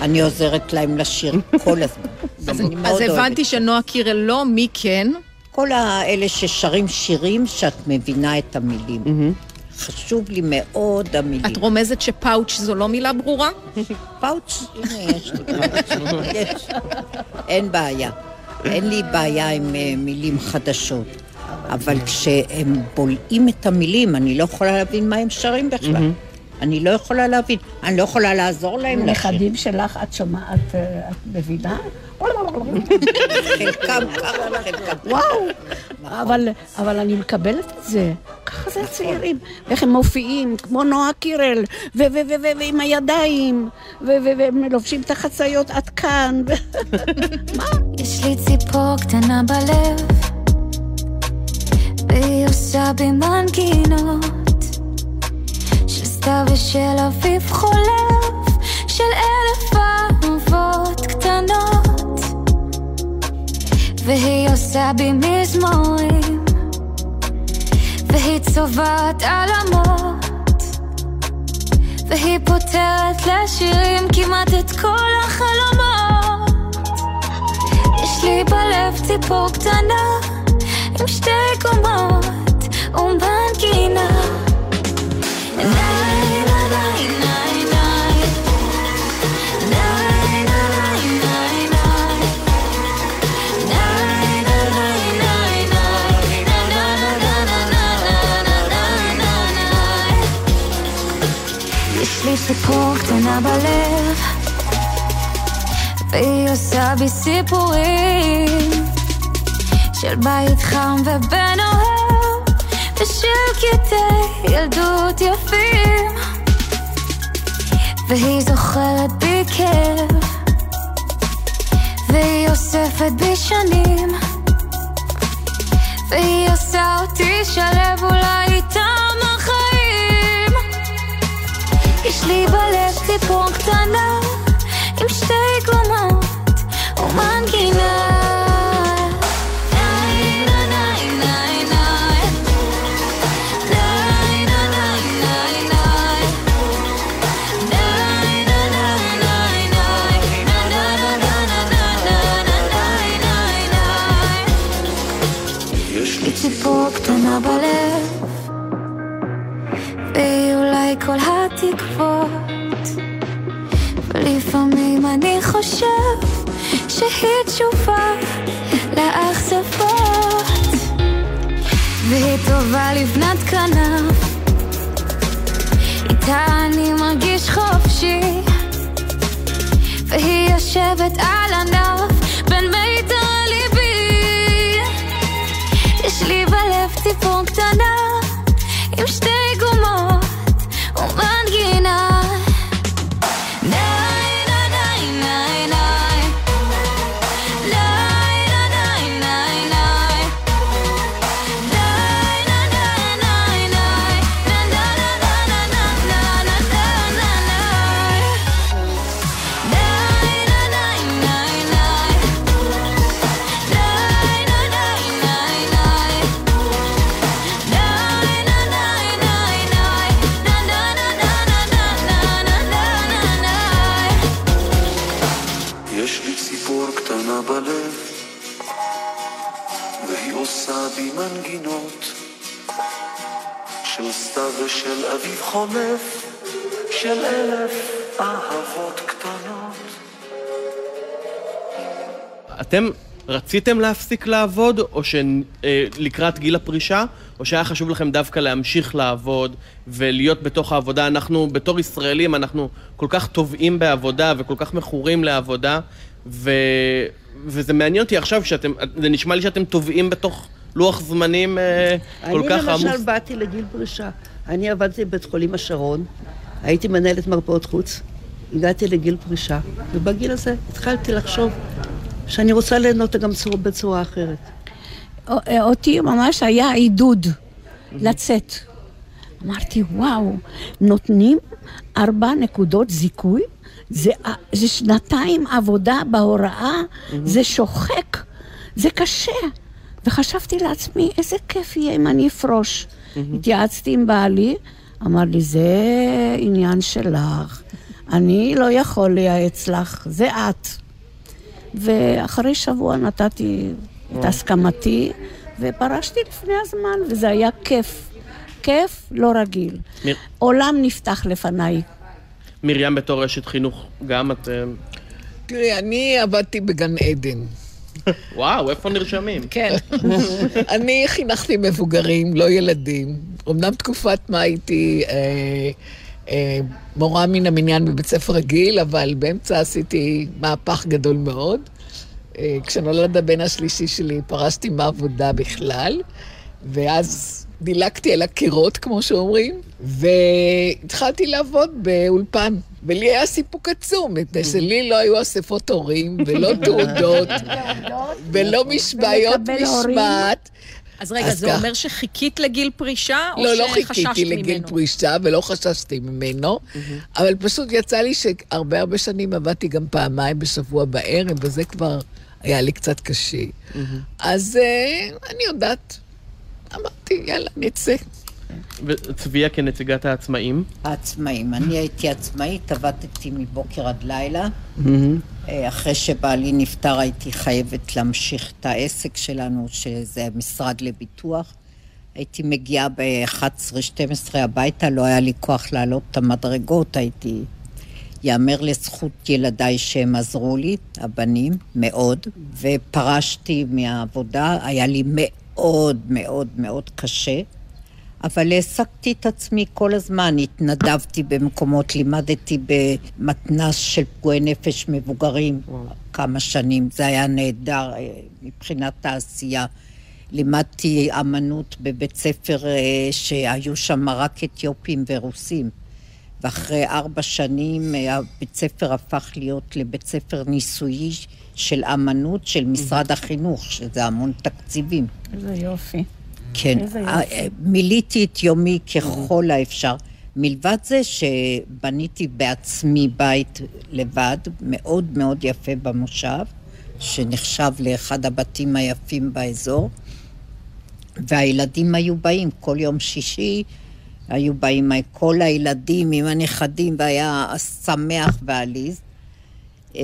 ואני עוזרת להם לשיר כל הזמן. אז אני מאוד אז. הבנתי שנועה קירל לא, מי כן? כל האלה ששרים שירים שאת מבינה את המילים. חשוב לי מאוד המילים. את רומזת שפאוץ' זו לא מילה ברורה? (laughs) פאוץ', הנה יש לי פאוץ'. יש. אין בעיה. אין לי בעיה עם אה, מילים חדשות. אבל כשהם בולעים את המילים, אני לא יכולה להבין מה הם שרים בכלל. אני לא יכולה להבין. אני לא יכולה לעזור להם לשיר. הנכדים שלך, את שומעת, אה, את מבינה? חלקם ככה, חלקם. וואו, אבל, אבל אני מקבלת את זה. ככה זה הצעירים. איך הם מופיעים, כמו נועה קירל, ועם הידיים, והם לובשים את החצאיות עד כאן. (laughs) יש לי ציפור קטנה בלב, והיא עושה בי מנגינות של סתיו ושל אביב חולף, של אלף אהבות והיא עושה בי מזמורים, והיא צובעת עלמות, והיא פותרת לשירים כמעט את כל החלומות. יש לי בלב ציפור קטנה עם שתי קומות ומנגינה. ניי, ציפור קטנה בלב. והיא עושה בי סיפורים של בית חם ובן אוהב ושל קטעי ילדות יפים. והיא זוכרת בי כאב והיא אוספת בי שנים. והיא עושה אותי שלב אולי lieber lässt die Punkt danach im Steg und Mangina. שהיא תשובה לאכזבות. והיא טובה לבנת כנף. איתה אני מרגיש חופשי. והיא יושבת על ענף בין מיתר ליבי יש לי בלב ציפור קטנה עם שתי חולף, של אלף אהבות קטנות. אתם רציתם להפסיק לעבוד, או שלקראת גיל הפרישה, או שהיה חשוב לכם דווקא להמשיך לעבוד ולהיות בתוך העבודה? אנחנו, בתור ישראלים, אנחנו כל כך טובעים בעבודה וכל כך מכורים לעבודה, ו... וזה מעניין אותי עכשיו, שאתם, זה נשמע לי שאתם טובעים בתוך לוח זמנים אה, כל כך עמוס. אני למשל באתי לגיל פרישה. אני עבדתי בבית חולים השרון, הייתי מנהלת מרפאות חוץ, הגעתי לגיל פרישה, ובגיל הזה התחלתי לחשוב שאני רוצה ליהנות גם צור- בצורה אחרת. אותי ממש היה עידוד לצאת. אמרתי, וואו, נותנים ארבע נקודות זיכוי? זה, זה שנתיים עבודה בהוראה, זה שוחק, זה קשה. וחשבתי לעצמי, איזה כיף יהיה אם אני אפרוש. התייעצתי עם בעלי, אמר לי, זה עניין שלך, אני לא יכול לייעץ לך, זה את. ואחרי שבוע נתתי את הסכמתי, ופרשתי לפני הזמן, וזה היה כיף. כיף לא רגיל. מיר- עולם נפתח לפניי. מרים בתור אשת חינוך, גם את... אה, תראי, אני עבדתי בגן עדן. וואו, איפה נרשמים? כן. אני חינכתי מבוגרים, לא ילדים. אמנם תקופת מה הייתי אה, אה, מורה מן המניין בבית ספר רגיל, אבל באמצע עשיתי מהפך גדול מאוד. אה, כשנולד הבן השלישי שלי, פרשתי מהעבודה בכלל, ואז דילגתי על הקירות, כמו שאומרים, והתחלתי לעבוד באולפן. ולי היה סיפוק עצום, מפני שלי לא היו אספות הורים, ולא (laughs) תעודות, ולא משבעיות. משמעת. אז רגע, אז זה כך. אומר שחיכית לגיל פרישה, או לא, לא שחששת חיכיתי לגיל ממנו? פרישה ולא חששתי ממנו, אבל פשוט יצא לי שהרבה הרבה שנים עבדתי גם פעמיים בשבוע בערב, וזה כבר היה לי קצת קשה. אז אה, אני יודעת, אמרתי, יאללה, נצא. וצביה כנציגת העצמאים? העצמאים. אני הייתי עצמאית, עבדתי מבוקר עד לילה. אה, אחרי שבעלי נפטר הייתי חייבת להמשיך את העסק שלנו, שזה המשרד לביטוח. הייתי מגיעה ב-11-12 הביתה, לא היה לי כוח לעלות את המדרגות, הייתי... יאמר לזכות ילדיי שהם עזרו לי, הבנים, מאוד, ופרשתי מהעבודה, היה לי מאוד מאוד מאוד קשה, אבל העסקתי את עצמי כל הזמן, התנדבתי במקומות, לימדתי במתנ"ס של פגועי נפש מבוגרים כמה שנים, זה היה נהדר אה, מבחינת העשייה. לימדתי אמנות בבית ספר אה, שהיו שם רק אתיופים ורוסים. ואחרי ארבע שנים אה, הבית ספר הפך להיות לבית ספר ניסויי של אמנות של משרד החינוך, שזה המון תקציבים. איזה יופי. כן, אה. אה, מילאתי את יומי ככל האפשר. מלבד זה שבניתי בעצמי בית לבד, מאוד מאוד יפה במושב, שנחשב לאחד הבתים היפים באזור, והילדים היו באים כל יום שישי, היו באים כל הילדים עם הנכדים, והיה שמח ועליז. אה,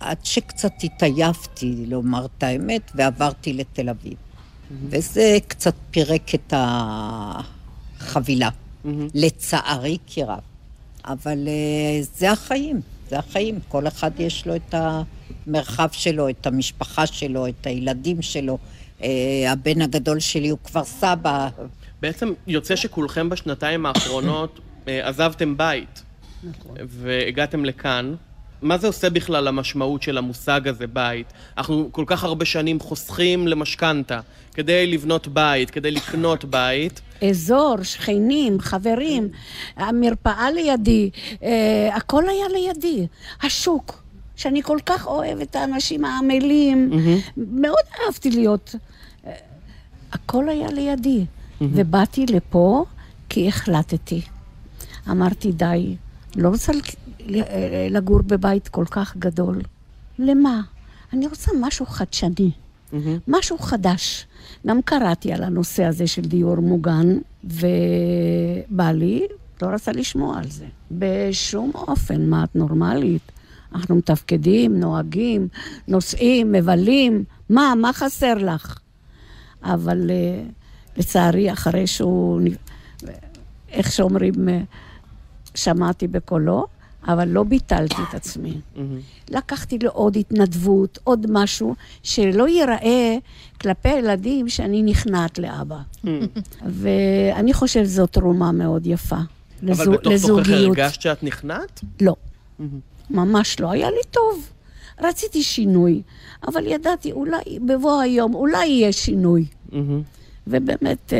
עד שקצת התעייפתי, לומר את האמת, ועברתי לתל אביב. וזה קצת פירק את החבילה, לצערי כי רב. אבל אה, זה החיים, זה החיים. כל אחד יש לו את המרחב שלו, את המשפחה שלו, את הילדים שלו. אה, הבן הגדול שלי הוא כבר סבא. בעצם יוצא שכולכם בשנתיים האחרונות אה, עזבתם בית. והגעתם לכאן. מה זה עושה בכלל למשמעות של המושג הזה, בית? אנחנו כל כך הרבה שנים חוסכים למשכנתה כדי לבנות בית, כדי לקנות בית. אזור, שכנים, חברים, המרפאה לידי, אה, הכל היה לידי. השוק, שאני כל כך אוהבת את האנשים העמלים, מאוד אהבתי להיות. אה, הכל היה לידי. ובאתי לפה כי החלטתי. אמרתי, די, לא רוצה לגור בבית כל כך גדול. למה? אני רוצה משהו חדשני, משהו חדש. גם קראתי על הנושא הזה של דיור מוגן, ובעלי לא רצה לשמוע על זה. בשום אופן, מה את נורמלית? אנחנו מתפקדים, נוהגים, נוסעים, מבלים, מה, מה חסר לך? אבל אה, לצערי, אחרי שהוא, נ- איך שאומרים, אה, שמעתי בקולו, אבל לא ביטלתי את עצמי. לקחתי לו עוד התנדבות, עוד משהו, שלא ייראה כלפי הילדים שאני נכנעת לאבא. (laughs) ואני חושבת שזו תרומה מאוד יפה אבל לזו- בתוך תוכך לזוגיות. הרגשת שאת נכנעת? לא, ממש לא. היה לי טוב. רציתי שינוי, אבל ידעתי, אולי בבוא היום, אולי יהיה שינוי. ובאמת, אה,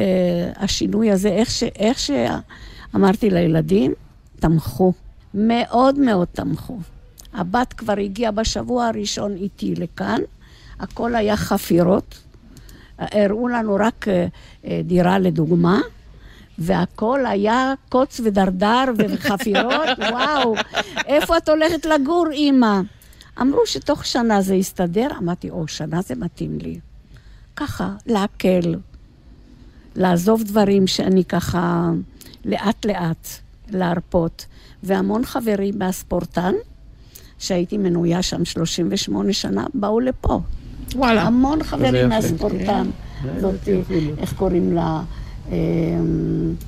השינוי הזה, איך, ש, איך שאמרתי לילדים, תמכו. מאוד מאוד תמכו. הבת כבר הגיעה בשבוע הראשון איתי לכאן, הכל היה חפירות. הראו לנו רק אה, אה, דירה לדוגמה, והכל היה קוץ ודרדר וחפירות, (laughs) וואו, איפה את הולכת לגור, אימא? אמרו שתוך שנה זה יסתדר, אמרתי, או, שנה זה מתאים לי. ככה, להקל, לעזוב דברים שאני ככה לאט-לאט, להרפות. והמון חברים מהספורטן, שהייתי מנויה שם 38 שנה, באו לפה. וואלה. המון חברים. מהספורטן. כן. זאתי, איך קוראים לה? אמ,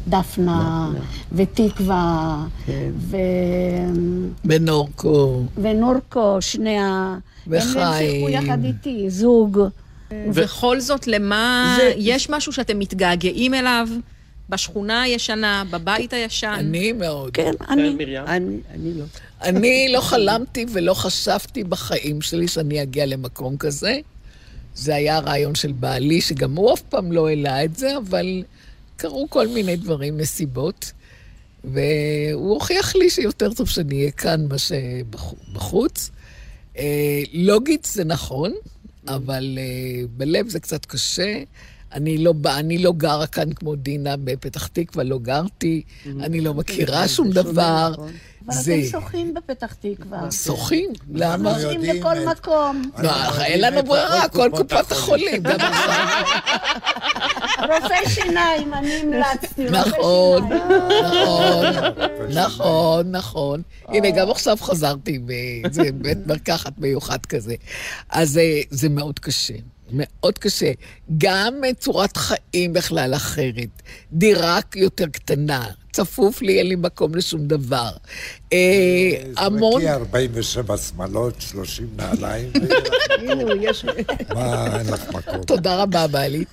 דפנה, ותקווה, ו... בנורקו. ונורקו, שני ה... וחיים. הם המשיכו יחד איתי, זוג. ובכל זאת, למה... יש משהו שאתם מתגעגעים אליו? בשכונה הישנה, בבית הישן? אני מאוד. כן, אני... אני, אני לא. אני לא חלמתי ולא חשבתי בחיים שלי שאני אגיע למקום כזה. זה היה הרעיון של בעלי, שגם הוא אף פעם לא העלה את זה, אבל קרו כל מיני דברים, נסיבות. והוא הוכיח לי שיותר טוב שאני אהיה כאן מאשר בחוץ. אה, לוגית זה נכון, אבל אה, בלב זה קצת קשה. אני לא, בא- אני לא גרה כאן כמו דינה בפתח תקווה, לא גרתי, אני לא מכירה שום דבר. אבל זה... אתם שוחים בפתח תקווה. שוחים? למה? נוסעים לכל מקום. לא, אין לנו ברירה, כל קופות החולים, גם (laughs) עכשיו. רופא שיניים, אני המלצתי. נכון. נכון, נכון, נכון. הנה, גם עכשיו חזרתי באיזה בית מרקחת מיוחד כזה. אז אה, זה מאוד קשה. מאוד קשה. גם צורת חיים בכלל אחרת. דירה יותר קטנה, צפוף לי, אין לי מקום לשום דבר. אה, המון... זרקי 47 שמלות, 30 נעליים. (laughs) מה, אין לך מקום. תודה רבה, בעלי.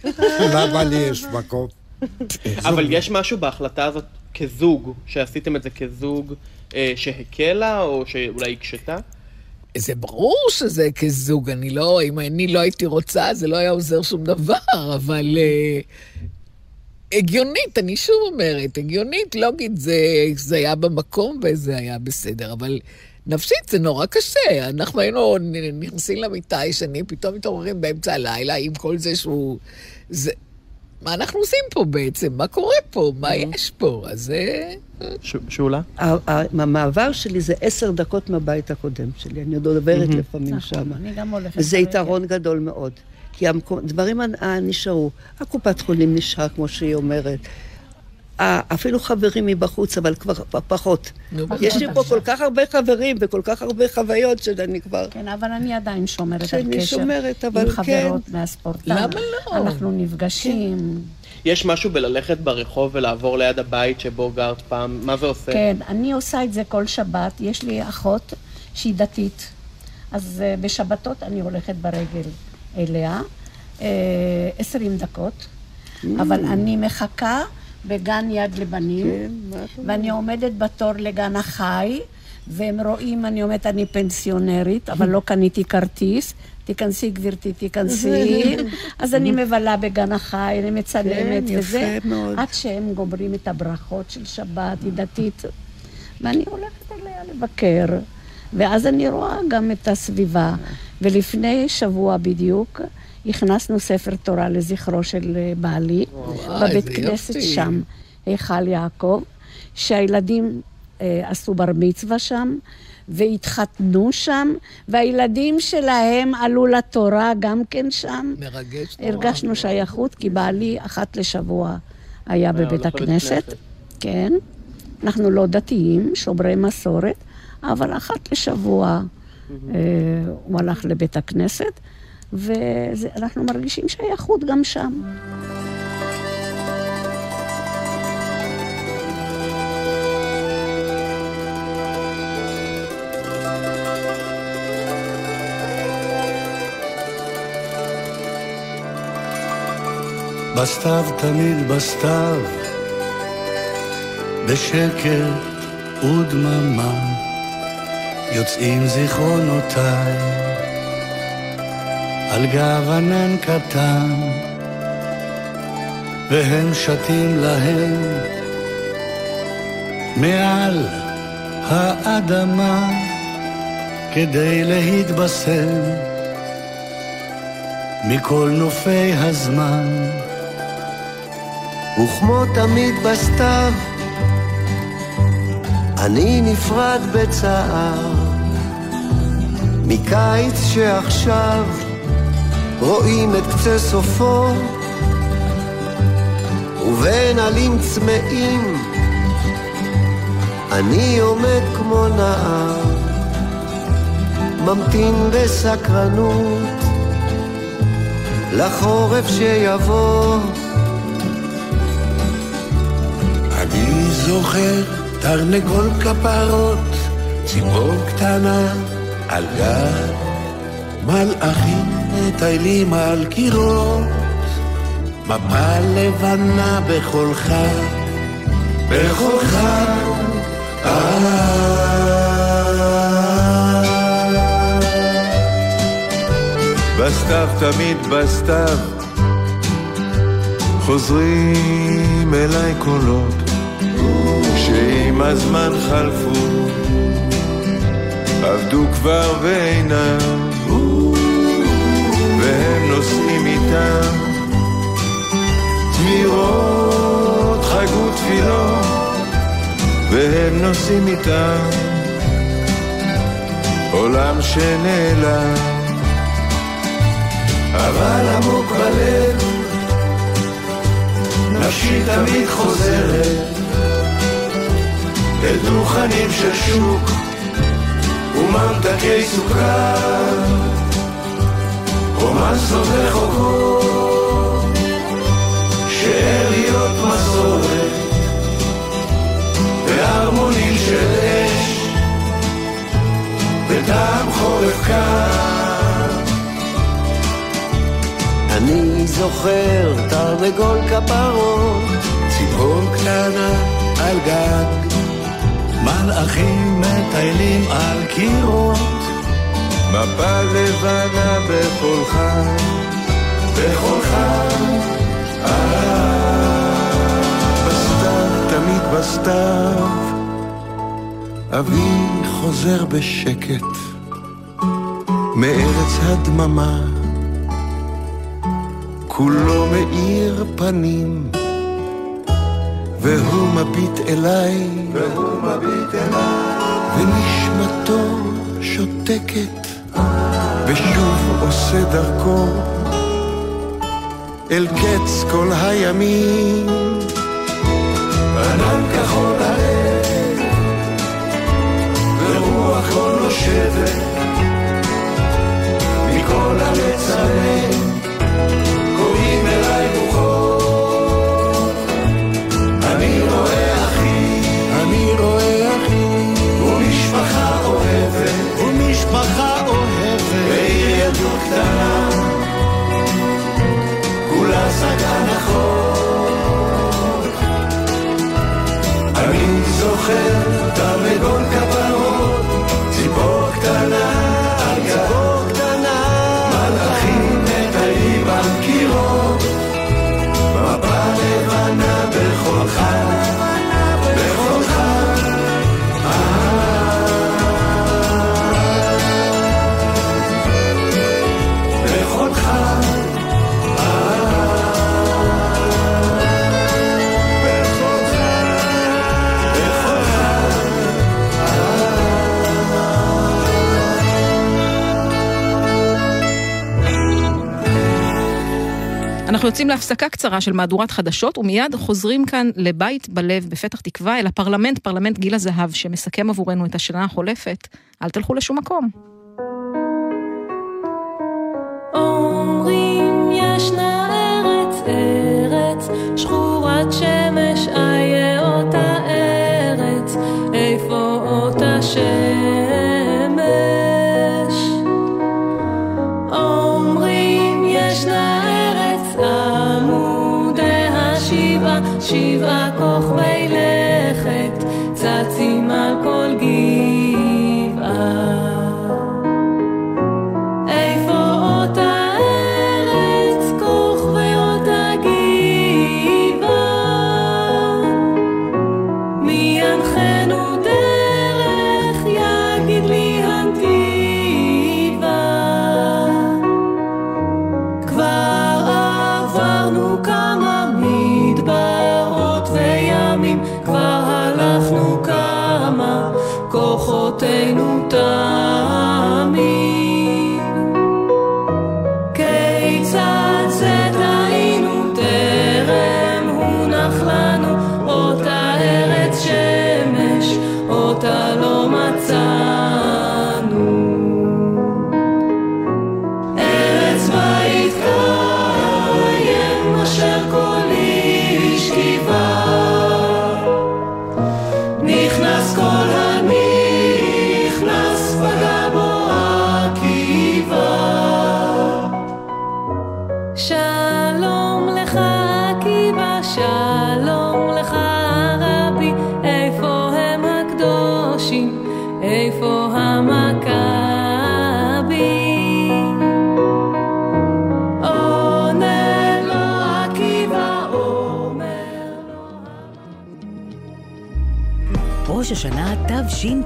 למה לי יש מקום? אבל יש משהו בהחלטה הזאת כזוג, שעשיתם את זה כזוג אה, שהקלה, או שאולי הקשתה? זה ברור שזה כזוג, אני לא, אם אני לא הייתי רוצה, זה לא היה עוזר שום דבר, אבל אה, הגיונית, אני שוב אומרת, הגיונית, לוגית, זה, זה היה במקום וזה היה בסדר, אבל נפשית זה נורא קשה. אנחנו היינו נכנסים למיטה ישנים, פתאום מתעוררים באמצע הלילה עם כל זה שהוא... זה... מה אנחנו עושים פה בעצם? מה קורה פה? מה יש פה? אז זה... שולה? ה- ה- המעבר שלי זה עשר דקות מהבית הקודם שלי, אני עוד עוברת. לפעמים נכון, שם. אני גם הולכת וזה. יתרון גדול מאוד. כי הדברים נשארו. הקופת חולים נשאר, כמו שהיא אומרת. ה- אפילו חברים מבחוץ, אבל כבר פחות. יש לי פה. כל כך הרבה חברים וכל כך הרבה חוויות שאני כבר... כן, אבל אני עדיין שומרת על שאני קשר. שומרת, אבל עם כן. חברות מהספורטן. למה לא? אנחנו נפגשים. יש משהו בללכת ברחוב ולעבור ליד הבית שבו גרת פעם? מה זה עושה? כן, אני עושה את זה כל שבת. יש לי אחות שהיא דתית, אז אה, בשבתות אני הולכת ברגל אליה, אה, עשרים דקות, אבל אני מחכה בגן יד לבנים, כן? ואני עומדת בתור לגן החי, והם רואים, אני אומרת, אני פנסיונרית, אבל לא קניתי כרטיס. תיכנסי, גברתי, תיכנסי. (laughs) אז אני מבלה בגן החי, אני מצלמת כן, וזה, מאוד. עד שהם גומרים את הברכות של שבת, היא דתית. ואני הולכת אליה לבקר, ואז אני רואה גם את הסביבה. ולפני שבוע בדיוק, הכנסנו ספר תורה לזכרו של אה, בעלי, וואי, בבית כנסת יופי. שם, היכל יעקב, שהילדים אה, עשו בר מצווה שם, והתחתנו שם, והילדים שלהם עלו לתורה גם כן שם. מרגש נורא. הרגשנו שייכות, כי בעלי אחת לשבוע היה בבית הכנסת. כנסת. כן. אנחנו לא דתיים, שומרי מסורת, אבל אחת לשבוע אה, הוא הלך לבית הכנסת, ואנחנו מרגישים שייכות גם שם. בסתיו תמיד בסתיו, בשקט ודממה, יוצאים זיכרונותיי על גב ענן קטן, והם שתים להם מעל האדמה כדי להתבשם מכל נופי הזמן. וכמו תמיד בסתיו, אני נפרד בצער מקיץ שעכשיו רואים את קצה סופו ובין עלים צמאים אני עומד כמו נער ממתין בסקרנות לחורף שיבוא. אני זוכר תרנגול כפרות, ציפור קטנה על גב, מלאכים מטיילים על קירות, מפה לבנה בחולך, בחולך, והם נושאים איתם. תמירות חגו תפילות והם נושאים איתם. עולם שנעלם אבל עמוק בלב נפשי תמיד חוזרת. אל דוכנים של שוק וממתקי סוכר רומנסות רחוקות שאריות מסורת והרמונים של אש וטעם חורף קר אני זוכר תרנגול כפרות, ציפור קטנה על גג, מלאכים מטיילים על קירות, מפה לבנה בחולך, בחולך, בסתיו, תמיד בסתיו, אבי חוזר בשקט מארץ הדממה. כולו מאיר פנים, והוא מביט אליי, והוא מביט אליי, ונשמתו שותקת, ושוב עושה דרכו אל קץ כל הימים. ענן כחול הלב, ורוח לא נושבת, מכל המצרים. החול. אני זוכר אנחנו יוצאים להפסקה קצרה של מהדורת חדשות, ומיד חוזרים כאן לבית בלב בפתח תקווה, אל הפרלמנט, פרלמנט גיל הזהב, שמסכם עבורנו את השנה החולפת. אל תלכו לשום מקום. אומרים ישנה ארץ, ארץ שחורת שם.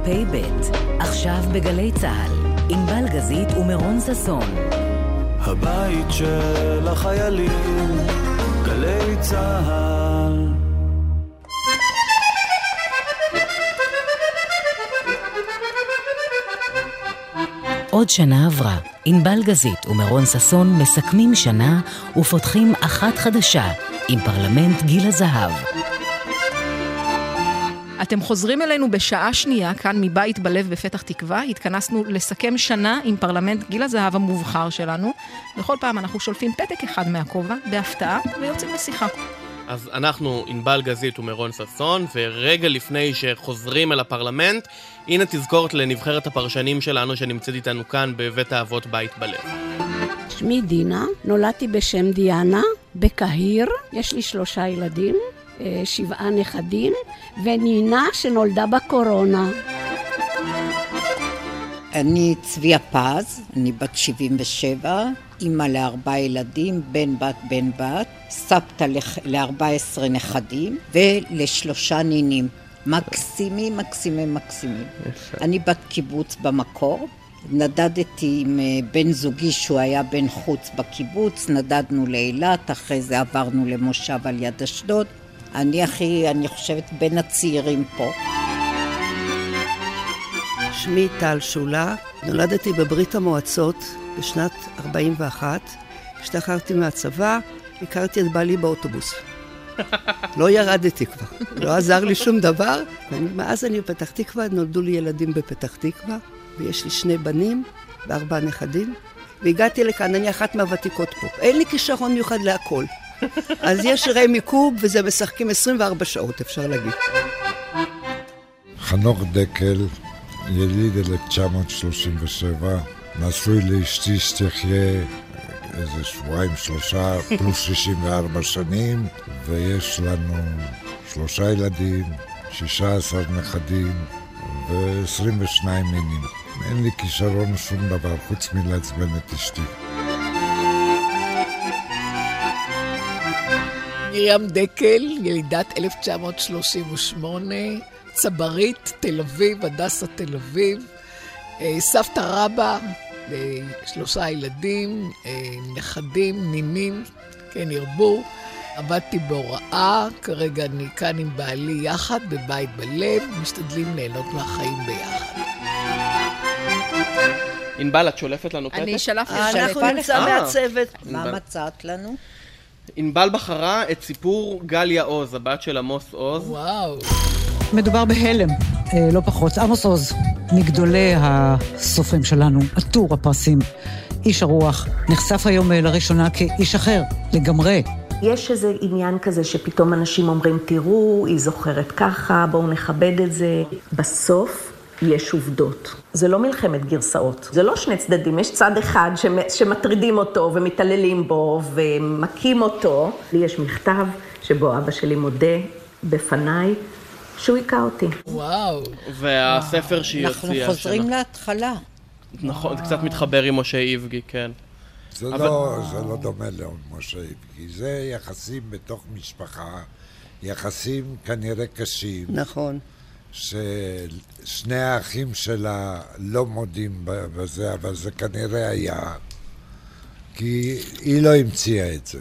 תשפ"ב, עכשיו בגלי צה"ל, ענבל גזית ומרון ששון. הבית של החיילים, גלי צה"ל. עוד שנה עברה. ענבל גזית ומרון ששון מסכמים שנה ופותחים אחת חדשה עם פרלמנט גיל הזהב. אתם חוזרים אלינו בשעה שנייה, כאן מבית בלב בפתח תקווה. התכנסנו לסכם שנה עם פרלמנט גיל הזהב המובחר שלנו. בכל פעם אנחנו שולפים פתק אחד מהכובע, בהפתעה, ויוצאים לשיחה. אז אנחנו ענבל גזית ומרון ששון, ורגע לפני שחוזרים אל הפרלמנט, הנה תזכורת לנבחרת הפרשנים שלנו שנמצאת איתנו כאן בבית האבות בית בלב. שמי דינה, נולדתי בשם דיאנה, בקהיר, יש לי שלושה ילדים, שבעה נכדים, ונינה שנולדה בקורונה. אני צביה פז, אני בת 77, אימא לארבעה ילדים, בן בת בן בת, סבתא ל-14 נכדים ולשלושה נינים. מקסימים, מקסימים, מקסימים. יפה. אני בת קיבוץ במקור. נדדתי עם אה, בן זוגי שהוא היה בן חוץ בקיבוץ, נדדנו לאילת, אחרי זה עברנו למושב על יד אשדוד. אני הכי, אני חושבת, בין הצעירים פה. שמי טל שולה, נולדתי בברית המועצות בשנת 41, השתחררתי מהצבא, הכרתי את בעלי באוטובוס. (laughs) לא ירדתי כבר, לא עזר לי שום דבר. ומאז אני בפתח תקווה, נולדו לי ילדים בפתח תקווה, ויש לי שני בנים וארבעה נכדים, והגעתי לכאן, אני אחת מהוותיקות פה. אין לי כישרון מיוחד להכל. אז יש רמי קוב, וזה משחקים 24 שעות, אפשר להגיד. חנוך דקל, יליד 1937, נשוי לאשתי שתחיה איזה שבועיים, שלושה, פלוס 64 שנים, ויש לנו שלושה ילדים, 16 נכדים ו-22 מינים. אין לי כישרון שום דבר חוץ מלעצבן את אשתי. מרים דקל, ילידת 1938, צברית, תל אביב, הדסה תל אביב, אה, סבתא רבא, אה, שלושה ילדים, אה, נכדים, נינים, כן ירבו. עבדתי בהוראה, כרגע אני כאן עם בעלי יחד, בבית בלב, משתדלים ליהנות מהחיים ביחד. ענבל, את שולפת לנו פתק? אני שלפתי אנחנו אה, נמצא מהצוות. מה. מצאת לנו? ענבל בחרה את סיפור גליה עוז, הבת של עמוס עוז. וואו. מדובר בהלם, אה, לא פחות. עמוס עוז, מגדולי הסופרים שלנו, עטור הפרסים, איש הרוח, נחשף היום אה, לראשונה כאיש אחר, לגמרי. יש איזה עניין כזה שפתאום אנשים אומרים, תראו, היא זוכרת ככה, בואו נכבד את זה. בסוף, יש עובדות. זה לא מלחמת גרסאות. זה לא שני צדדים, יש צד אחד שמ- שמטרידים אותו ומתעללים בו ומכים אותו. לי יש מכתב שבו אבא שלי מודה בפניי שהוא היכה אותי. וואו. והספר שהיא אנחנו הוציאה. חוזרים שלה- להתחלה. נכון, זה קצת מתחבר עם משה איבגי, כן. זה, אבל- לא, זה לא דומה למשה איבגי, זה יחסים בתוך משפחה, יחסים כנראה קשים. נכון. ששני האחים שלה לא מודים בזה, אבל זה כנראה היה, כי היא לא המציאה את זה.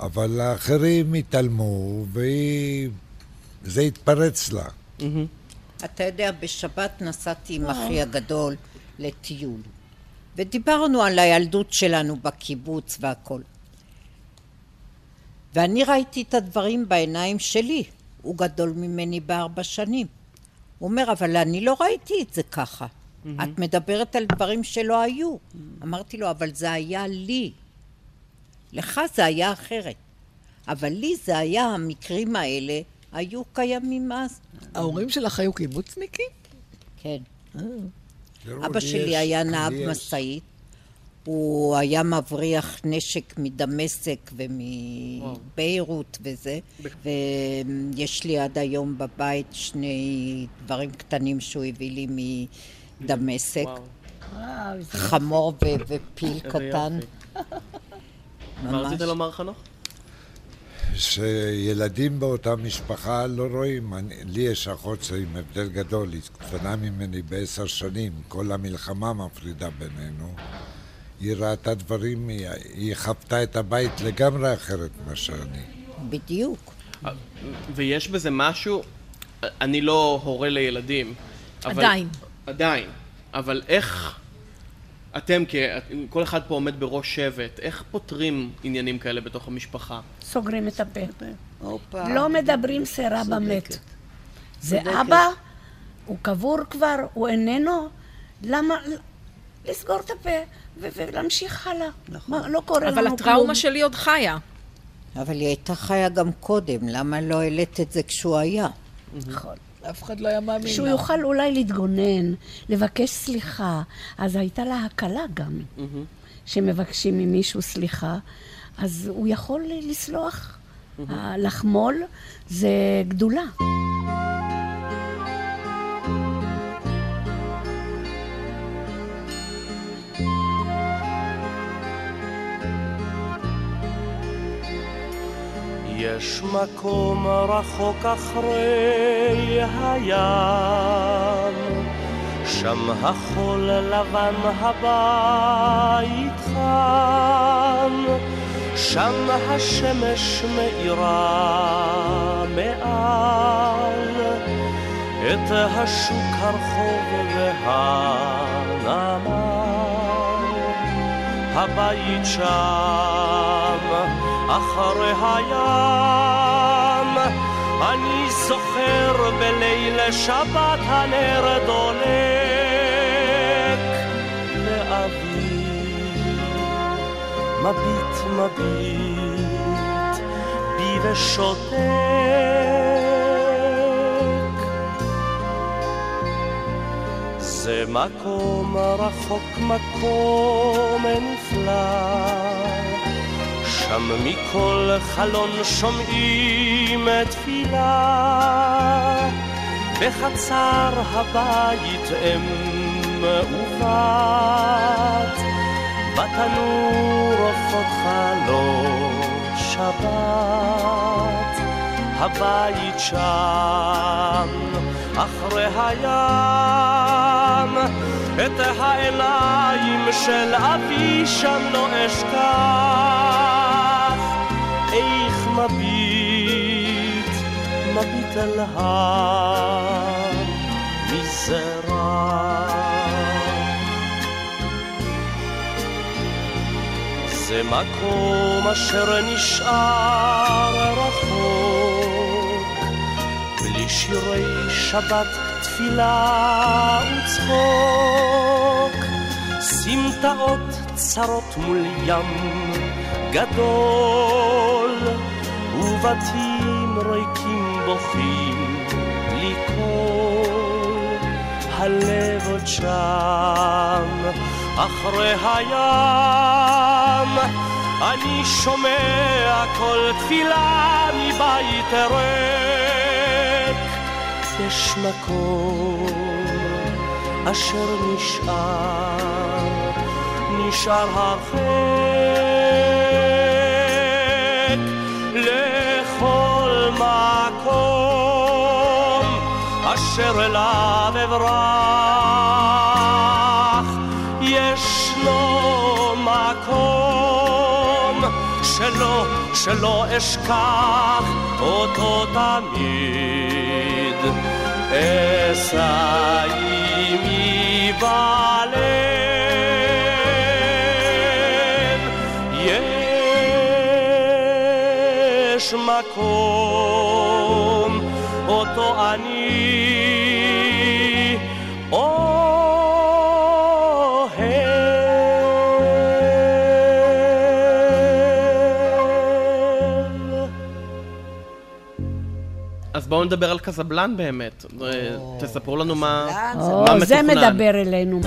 אבל האחרים התעלמו, והיא... זה התפרץ לה. אתה יודע, בשבת נסעתי עם אחי הגדול לטיול, ודיברנו על הילדות שלנו בקיבוץ והכל. ואני ראיתי את הדברים בעיניים שלי. הוא גדול ממני בארבע שנים. הוא אומר, אבל אני לא ראיתי את זה ככה. את מדברת על דברים שלא היו. אמרתי לו, אבל זה היה לי. לך זה היה אחרת. אבל לי זה היה, המקרים האלה היו קיימים אז. ההורים שלך היו קיבוצניקים? כן. תראו, אבא לי שלי היה נהג משאית. הוא היה מבריח נשק מדמשק ומביירות וזה, ויש לי עד היום בבית שני דברים קטנים שהוא הביא לי מדמשק, חמור ו- ופיל קטן. (laughs) מה רצית לומר, חנוך? שילדים באותה משפחה לא רואים, אני, לי יש אחות עם הבדל גדול, היא קטנה ממני בעשר שנים, כל המלחמה מפרידה בינינו. היא ראתה דברים, היא, היא חוותה את הבית לגמרי אחרת ממה שאני. בדיוק. ויש בזה משהו, אני לא הורה לילדים. אבל- עדיין. עדיין. אבל איך אתם, כ... כל אחד פה עומד בראש שבט, איך פותרים עניינים כאלה בתוך המשפחה? סוגרים את הפה. הופה. לא מדברים סירה במת. זה. אבא, הוא קבור כבר, הוא איננו, למה לסגור את הפה ו- ולהמשיך הלאה? מה, לא קורה לנו אבל כלום. הטראומה שלי עוד חיה. אבל היא הייתה חיה גם קודם, למה לא העלית את זה כשהוא היה? נכון. אף אחד לא היה מאמין. שהוא לה. יוכל אולי להתגונן, לבקש סליחה. אז הייתה לה הקלה גם, שמבקשים ממישהו סליחה, אז הוא יכול לסלוח. לחמול זה גדולה. יש מקום רחוק אחרי הים, שם החול לבן הבית חם, שם השמש מאירה מעל. את השוק הרחוב והנמל. הבית שם אחרי הים. אני זוכר בליל שבת הנר דולק. לאבי מביט מביט בי ושותק. זה מקום רחוק, מקום נפלא. שם מכל חלון שומעים תפילה. בחצר הבית אם ובת, בתנור עופות חלון שבת. הבית שם, אחרי הים, את העיניים של אבי שם לא אשכח. מביט, מביט אל המזרח. זה מקום אשר נשאר רחוק, בלי שירי שבת, תפילה וצחוק, סמטאות צרות מול ים גדול, ובתים ריקים בוכים בלי קול, הלב עוד שם, אחרי הים. אני שומע כל תפילה מבית ריק. יש מקום אשר נשאר, נשאר הרחק אשר אליו אברח. ישנו מקום שלא, שלא אשכח אותו תמיד. אשא עימי בלב. יש מקום נדבר על קזבלן באמת. אה, תספרו לנו מה או, זה מתוכנן. מדבר אלינו.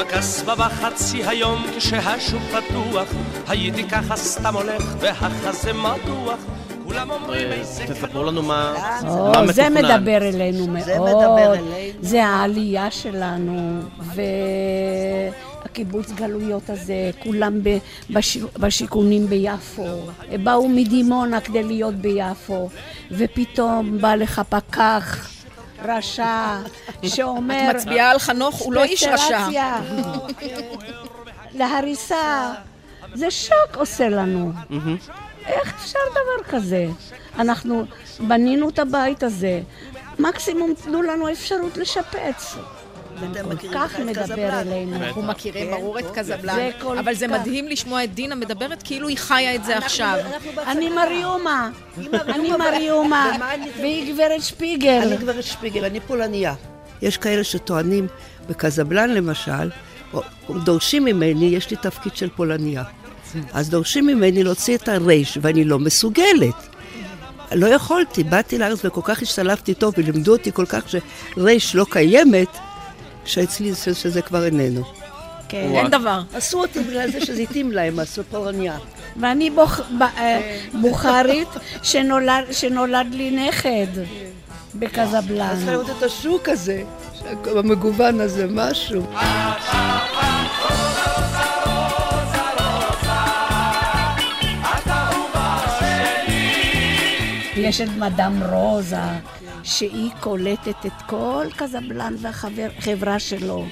בקסבה בחצי היום כשהשוק פתוח הייתי ככה סתם הולך והחזה מתוח כולם אומרים איזה תספרו לנו מה מה זה מתוכנן. מדבר אלינו מאוד. זה העלייה שלנו, והקיבוץ גלויות הזה, כולם בש- בשיכונים ביפו. באו מדימונה כדי להיות ביפו, ופתאום בא לך פקח. רשע, שאומר... את מצביעה על חנוך, הוא לא איש רשע. להריסה. זה שוק עושה לנו. איך אפשר דבר כזה? אנחנו בנינו את הבית הזה, מקסימום תנו לנו אפשרות לשפץ. כל כך מדבר אלינו. אנחנו מכירים ברור את קזבלן, אבל זה כך. מדהים לשמוע את דינה מדברת כאילו היא חיה את זה עכשיו. אני מריומה, אני (laughs) מריומה, והיא גברת שפיגל. אני גברת שפיגל, אני פולניה. יש כאלה שטוענים, בקזבלן למשל, דורשים ממני, יש לי תפקיד של פולניה. אז דורשים ממני להוציא את הרייש, ואני לא מסוגלת. לא יכולתי, באתי לארץ וכל כך השתלבתי טוב, ולימדו אותי כל כך שרייש לא קיימת, שאצלי זה- שזה כבר איננו. כן, אין דבר. עשו אותי בגלל זה שזה התאים להם, עשו פולניה. ואני אה, בוכרית שנולד לי נכד בקזבלן. אז צריך לראות את השוק הזה, המגוון הזה, משהו. יש את מדאם רוזה, שהיא קולטת את כל קזבלן והחברה שלו.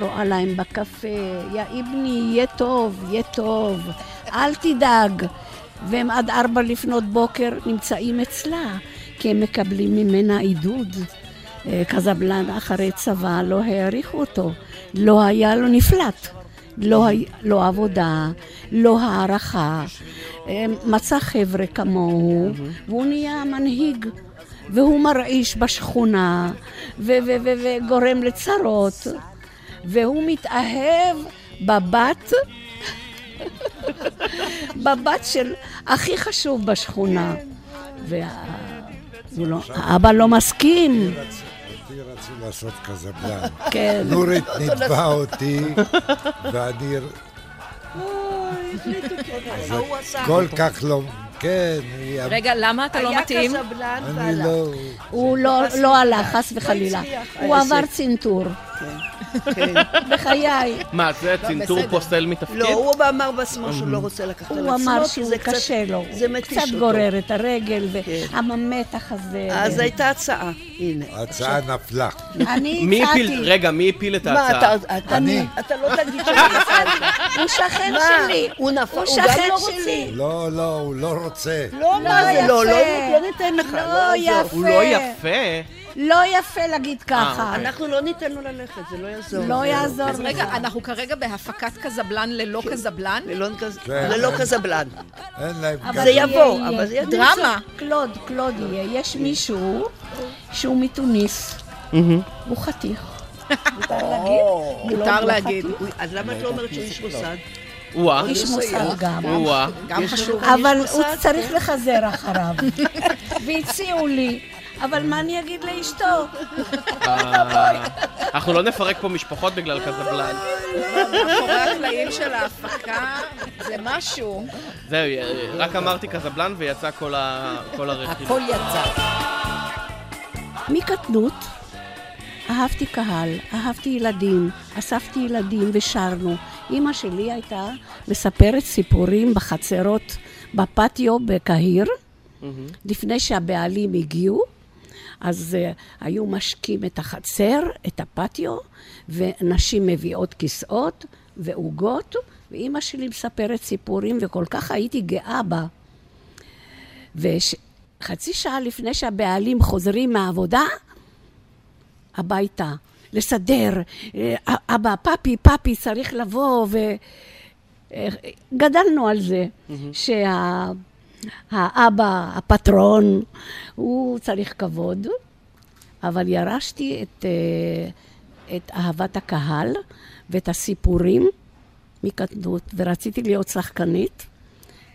רואה להם בקפה, יא אבני, יהיה טוב, יהיה טוב, אל תדאג. והם עד ארבע לפנות בוקר נמצאים אצלה, כי הם מקבלים ממנה עידוד. אה, קזבלן אחרי צבא לא העריכו אותו, לא היה לו נפלט. לא, לא עבודה, לא הערכה. אה, מצא חבר'ה כמוהו, והוא נהיה מנהיג. והוא מרעיש בשכונה, וגורם לצרות. והוא מתאהב בבת, (laughs) בבת של הכי חשוב בשכונה. והאבא לא מסכים. אותי רצו לעשות קזבלן. (laughs) כן. נורית נתבע אותי, ואני... זה כל כך לא... כן. רגע, למה אתה לא מתאים? אני לא... הוא לא, לא הלך, חס וחלילה. הצליח, הוא. עבר צנתור. כן. בחיי. מה, זה צנתור פוסל מתפקיד? לא, הוא אמר בעצמו שהוא לא רוצה לקחת על עצמו, הוא אמר כי שהוא זה קצת- קשה לו. זה מתיש קצת אותו. גורר את הרגל, והמתח הזה. אז הייתה הצעה, הנה. ההצעה נפלה. אני הצעתי. רגע, מי הפיל את ההצעה? אתה- אתה- אני. אתה לא תגיד נפלת. הוא שכן? שלי. הוא נפל, הוא גם לא. רוצה. לא, לא, הוא לא רוצה. לא, מה זה לא, לא, יפה. לא ניתן לך. לא לא. יפה. הוא לא יפה. לא יפה להגיד ככה. אוקיי. אנחנו לא ניתן לו ללכת, זה לא יעזור. לא זה- יעזור אז רגע. אנחנו כרגע בהפקת קזבלן ללא קזבלן? ללא כן. קזבלן. אין להם אבל זה יבוא. אבל זה יהיה דרמה. קלוד, קלוד יהיה. יש מישהו שהוא מתוניס. הוא חתיך. מותר להגיד? מותר להגיד. אז למה את לא אומרת שהוא איש מוסד? או-אה. איש מוסר גם. או-אה. גם חשוב. אבל הוא צריך לחזר אחריו. (laughs) והציעו לי, אבל מה אני אגיד לאשתו? אה, אנחנו לא נפרק פה משפחות בגלל קזבלן. מאחורי הקלעים של ההפקה זה משהו. זהו, אה, רק אמרתי קזבלן ויצא כל הרכיב. הכל יצא. מקטנות אהבתי קהל, אהבתי ילדים, אספתי ילדים ושרנו. אימא שלי הייתה מספרת סיפורים בחצרות, בפטיו בקהיר, לפני שהבעלים הגיעו. אז uh, היו משקים את החצר, את הפטיו, ונשים מביאות כיסאות ועוגות, ואימא שלי מספרת סיפורים, וכל כך הייתי גאה בה. וחצי שעה לפני שהבעלים חוזרים מהעבודה, הביתה, לסדר, אה, אבא, פאפי, פאפי צריך לבוא, וגדלנו על זה, שהאבא, הפטרון, הוא צריך כבוד, אבל ירשתי את, אה, את אהבת הקהל ואת הסיפורים מקטנות, ורציתי להיות שחקנית,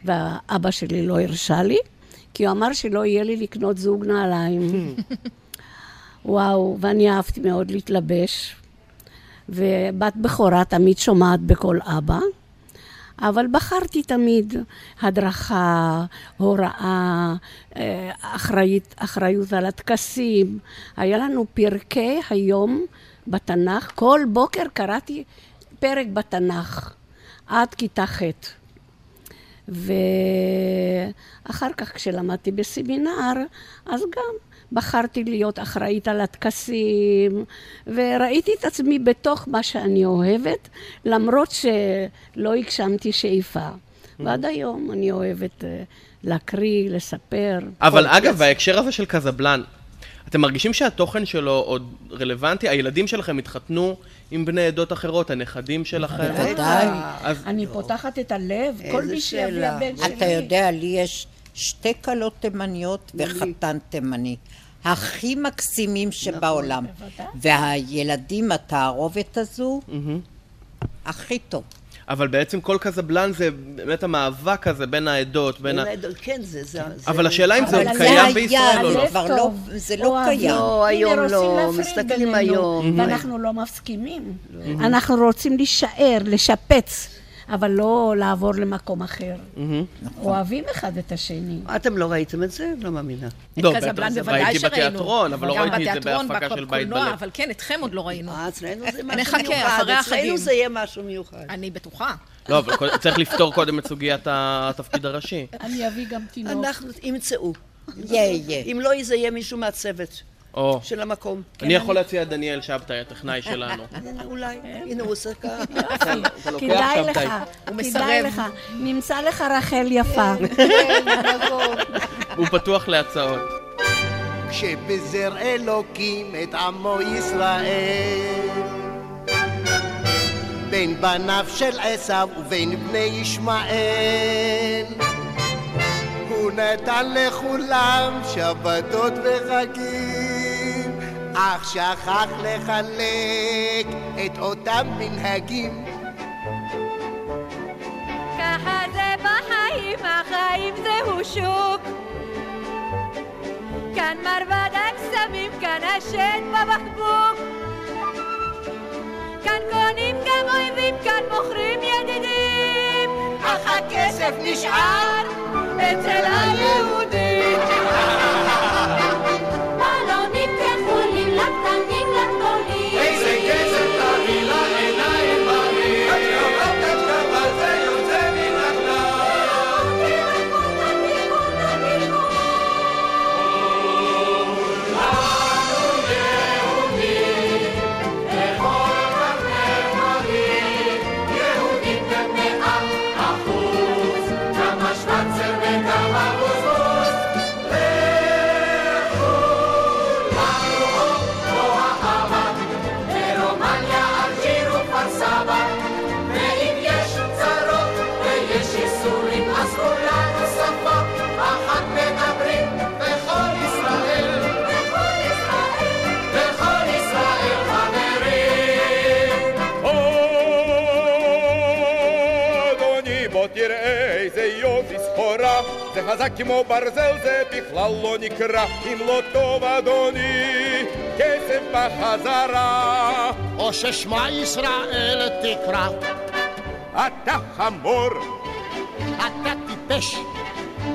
והאבא שלי לא הרשה לי, כי הוא אמר שלא יהיה לי לקנות זוג נעליים. (laughs) וואו, ואני אהבתי מאוד להתלבש. ובת בכורה תמיד שומעת בקול אבא, אבל בחרתי תמיד הדרכה, הוראה, אה, אחריות, אחריות על הטקסים. היה לנו פרקי היום בתנ"ך, כל בוקר קראתי פרק בתנ"ך, עד כיתה ח'. ואחר כך כשלמדתי בסמינר, אז גם בחרתי להיות אחראית על הטקסים, וראיתי את עצמי בתוך מה שאני אוהבת, למרות שלא הגשמתי שאיפה. ועד היום אני אוהבת אה, להקריא, לספר. אבל אגב. בהקשר הזה של קזבלן, אתם מרגישים שהתוכן שלו עוד רלוונטי? הילדים שלכם התחתנו עם בני עדות אחרות, הנכדים שלכם? בוודאי. אז אני פותחת את הלב, כל מי שיביא. הבן שלי. אתה יודע, לי יש שתי כלות תימניות וחתן תימני. הכי מקסימים שבעולם. והילדים, התערובת הזו, הכי טוב. אבל בעצם כל קזבלן זה באמת המאבק הזה בין העדות, בין ה... כן, זה... זה- אבל השאלה אם זה קיים בישראל או לא. כבר לא, זה לא אוהבים. קיים. לא, היום לא, להפריד מסתכלים היום. ואנחנו לא מסכימים. אנחנו רוצים להישאר, לשפץ, אבל לא לעבור למקום אחר. אוהבים אחד את השני. אתם לא ראיתם את זה? לא מאמינה. את לא, קזבלן בטח, בוודאי ראיתי שראינו. בתיאטרון, אבל לא ראיתי את זה בהפקה של בית בקולנוע, בלב. אבל כן, אתכם עוד לא ראינו. אה, אצלנו זה משהו נחכה, מיוחד. אחרי החגים. אצלנו זה יהיה משהו מיוחד. אני בטוחה. לא, אבל צריך לפתור קודם את סוגיית התפקיד הראשי. אני אביא גם תינוק. אנחנו ימצאו. יהיה, יהיה. אם לא, זה יהיה מישהו מהצוות או, של המקום. אני יכול להציע את דניאל שבתאי, הטכנאי שלנו. (laughs) אולי. הנה, הוא עושה ככה. (laughs) כדאי שבתאי. לך, הוא כדאי מסרב. לך. נמצא לך רחל יפה. הוא פתוח להצעות. כשבזר אלוקים את עמו ישראל בין בניו של עשיו ובין בני ישמעאל הוא נתן לכולם שבתות וחגים אך שכח לחלק את אותם מנהגים ככה זה בחיים, החיים זהו שוק. כאן מרבד הקסמים, כאן השד בבקבוק. כאן קונים גם אויבים, כאן מוכרים ידידים. אך הכסף נשאר אצל היהודים. (laughs) חזק כמו ברזל, זה בכלל לא נקרא, אם לא טוב אדוני, כסף בחזרה. או ששמע ישראל תקרא. אתה חמור, אתה טיפש.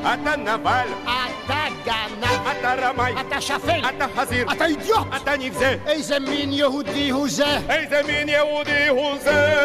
אתה נבל, אתה גנב. אתה רמאי, אתה שפל. אתה חזיר, אתה אידיוט. אתה נבזה. איזה מין יהודי הוא זה? איזה מין יהודי הוא זה?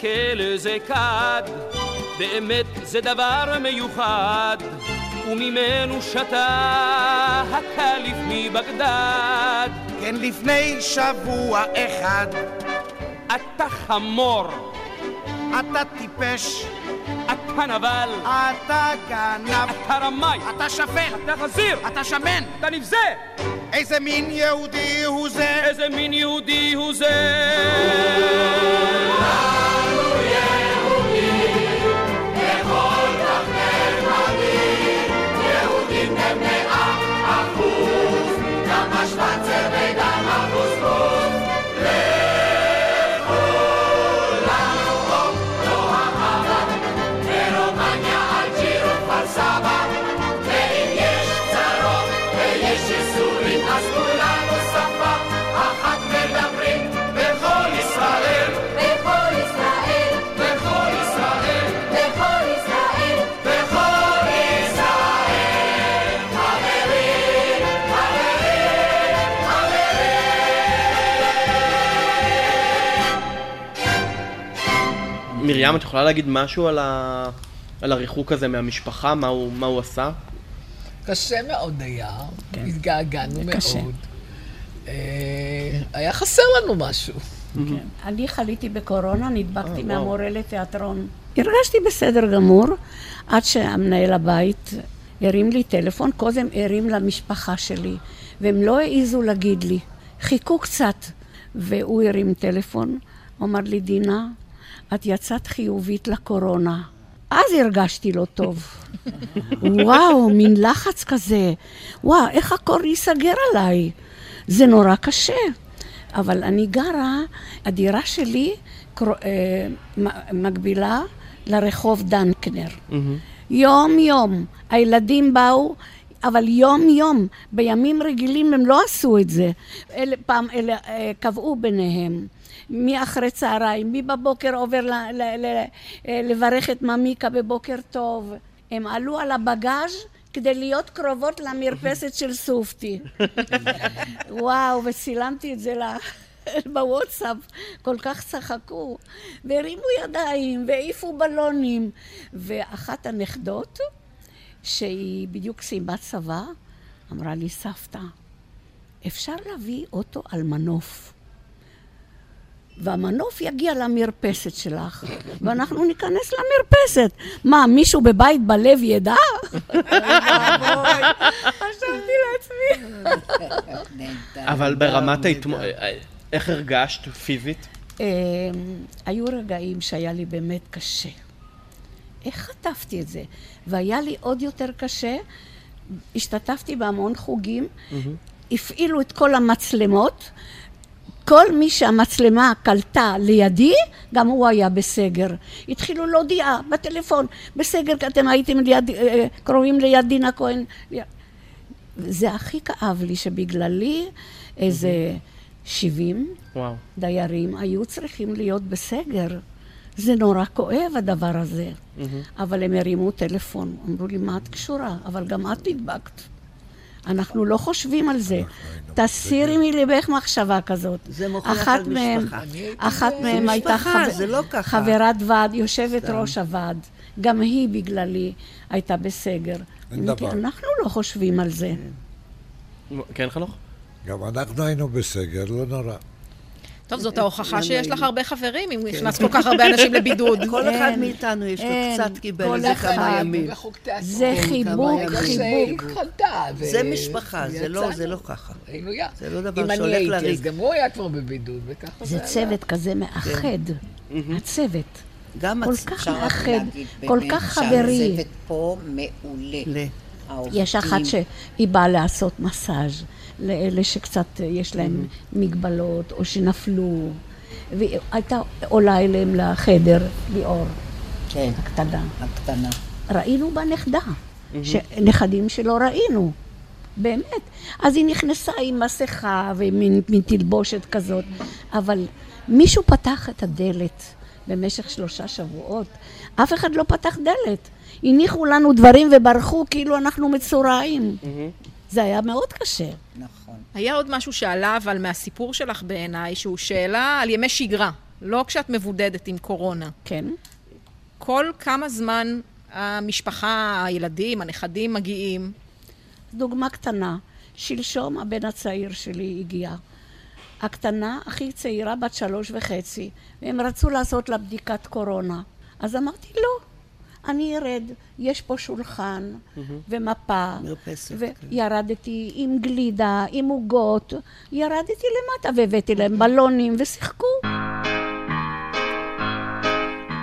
תסתכל איזה כד, באמת זה דבר מיוחד, וממנו שתה הקליף מבגדד. כן, לפני שבוע אחד. אתה חמור. אתה טיפש. אתה נבל. אתה גנב. אתה רמאי. אתה שפל. אתה חזיר. אתה שמן. אתה נבזה. איזה מין יהודי הוא זה? איזה מין יהודי הוא זה? מרים, את יכולה להגיד משהו על, ה... על הריחוק הזה מהמשפחה, מה הוא, מה הוא עשה? קשה מאוד היה, כן. התגעגענו מאוד. קשה. אה, היה חסר לנו משהו. כן. אני חליתי בקורונה, נדבקתי אה. מהמורה לתיאטרון. הרגשתי בסדר גמור, עד שהמנהל הבית הרים לי טלפון, קודם הרים למשפחה שלי, והם לא העזו להגיד לי. חיכו קצת, והוא הרים טלפון, אמר לי, דינה, את יצאת חיובית לקורונה. אז הרגשתי לא טוב. וואו, מין לחץ כזה. וואו, איך הקור ייסגר עליי? זה נורא קשה. אבל אני גרה, הדירה שלי קר... אה, מקבילה לרחוב דנקנר. יום-יום. הילדים באו, אבל יום-יום. בימים רגילים הם לא עשו את זה. אלה, פעם אלה אה, קבעו ביניהם. מי אחרי צהריים, מי בבוקר עובר ל, ל, ל, לברך את ממיקה בבוקר טוב. הם עלו על הבגאז' כדי להיות קרובות למרפסת של סופטי. (laughs) וואו, וצילמתי את זה ל... (laughs) בוואטסאפ, כל כך צחקו, והרימו ידיים, והעיפו בלונים. ואחת הנכדות, שהיא בדיוק סיימה צבא, אמרה לי, סבתא, אפשר להביא אוטו על מנוף. והמנוף יגיע למרפסת שלך, ואנחנו ניכנס למרפסת. מה, מישהו בבית בלב ידע? חשבתי לעצמי. אבל ברמת ההתמודדות, איך הרגשת פיזית? אמ, היו רגעים שהיה לי באמת קשה. איך חטפתי את זה? והיה לי עוד יותר קשה, השתתפתי בהמון חוגים, הפעילו את כל המצלמות, כל מי שהמצלמה קלטה לידי, גם הוא היה בסגר. התחילו להודיע בטלפון, בסגר, כי אתם הייתם ליד, אה, קרובים ליד דינה כהן. זה הכי כאב לי, שבגללי איזה 70 וואו. דיירים היו צריכים להיות בסגר. זה נורא כואב הדבר הזה. אבל הם הרימו טלפון, אמרו לי, מה את קשורה? אבל גם את נדבקת. אנחנו לא חושבים על זה. תסירי מליבך מחשבה כזאת. זה מוכיח על משפחה. אחת זה מהם הייתה לא ככה. חברת ועד, יושבת. ראש הוועד. גם היא בגללי הייתה בסגר. אין דבר. אנחנו לא חושבים על זה. כן, חנוך? גם אנחנו היינו בסגר, לא נורא. טוב, זאת ההוכחה שיש לך הרבה חברים, אם כן. נכנס כל כך הרבה אנשים לבידוד. (laughs) כל אחד אין, מאיתנו יש לו אין, קצת קיבל כל איזה אחד. כמה ימים. זה כן, חיבוק. חיבוק. ו- זה משפחה, זה לא-. זה לא ככה. זה לא דבר אם אני שהולך הייתי, לריק. אז גם הוא היה כבר בבידוד, וככה זה היה. צוות כזה מאחד. הצוות. גם כל כך מאחד, כל כך חברי. שהצוות פה מעולה. יש אחת שהיא באה לעשות מסאז' לאלה שקצת יש להם מגבלות או שנפלו, והיא הייתה עולה אליהם לחדר, ליאור, כן, הקטנה. הקטנה. ראינו בה נכדה, נכדים שלא ראינו, באמת. אז היא נכנסה עם מסכה ומין מין תלבושת כזאת, אבל מישהו פתח את הדלת במשך שלושה שבועות, אף אחד לא פתח דלת. הניחו לנו דברים וברחו כאילו אנחנו מצורעים. זה היה מאוד קשה. נכון. היה עוד משהו שעלה, אבל מהסיפור שלך בעיניי, שהוא שאלה על ימי שגרה, לא כשאת מבודדת עם קורונה. כן. כל כמה זמן המשפחה, הילדים, הנכדים מגיעים? דוגמה קטנה, שלשום הבן הצעיר שלי הגיע. הקטנה, הכי צעירה, בת שלוש וחצי, והם רצו לעשות לה בדיקת קורונה. אז אמרתי, לא, אני ארד, יש פה שולחן ומפה. מרפסת. וירדתי עם גלידה, עם עוגות, ירדתי למטה והבאתי להם בלונים ושיחקו.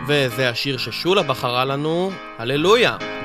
וזה השיר ששולה בחרה לנו, הללויה.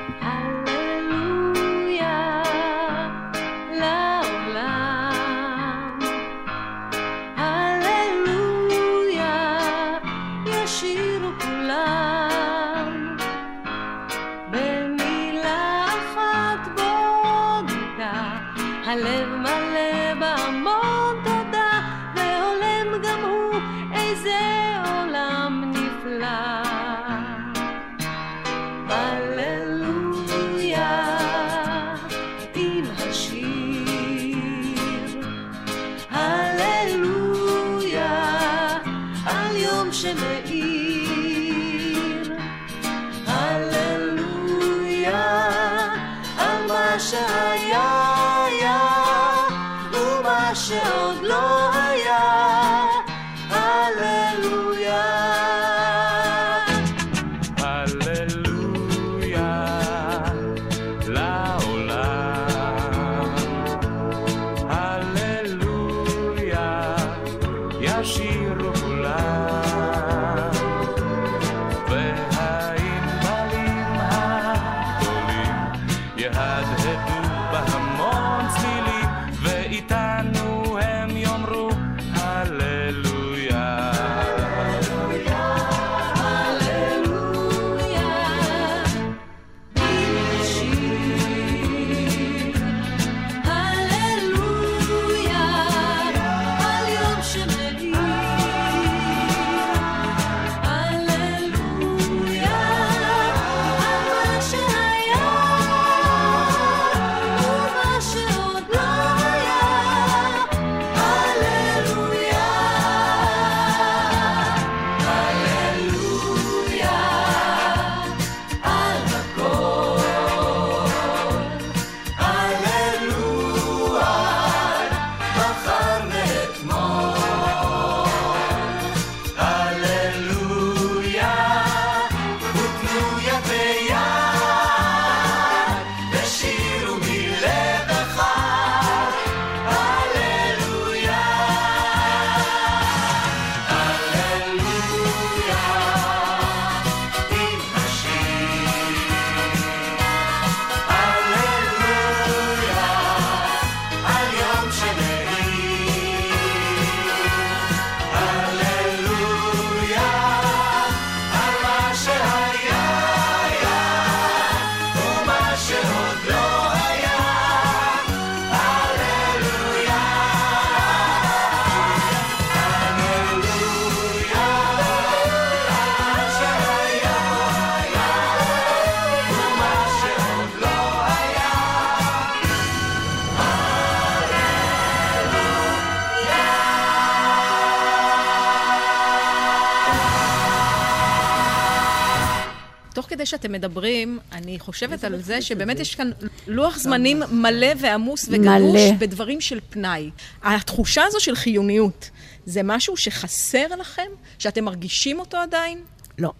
כדי שאתם מדברים, אני חושבת על זה שבאמת יש כאן לוח זמנים מלא ועמוס וגדוש. בדברים של פנאי. התחושה הזו של חיוניות, זה משהו שחסר לכם? שאתם מרגישים אותו עדיין? לא.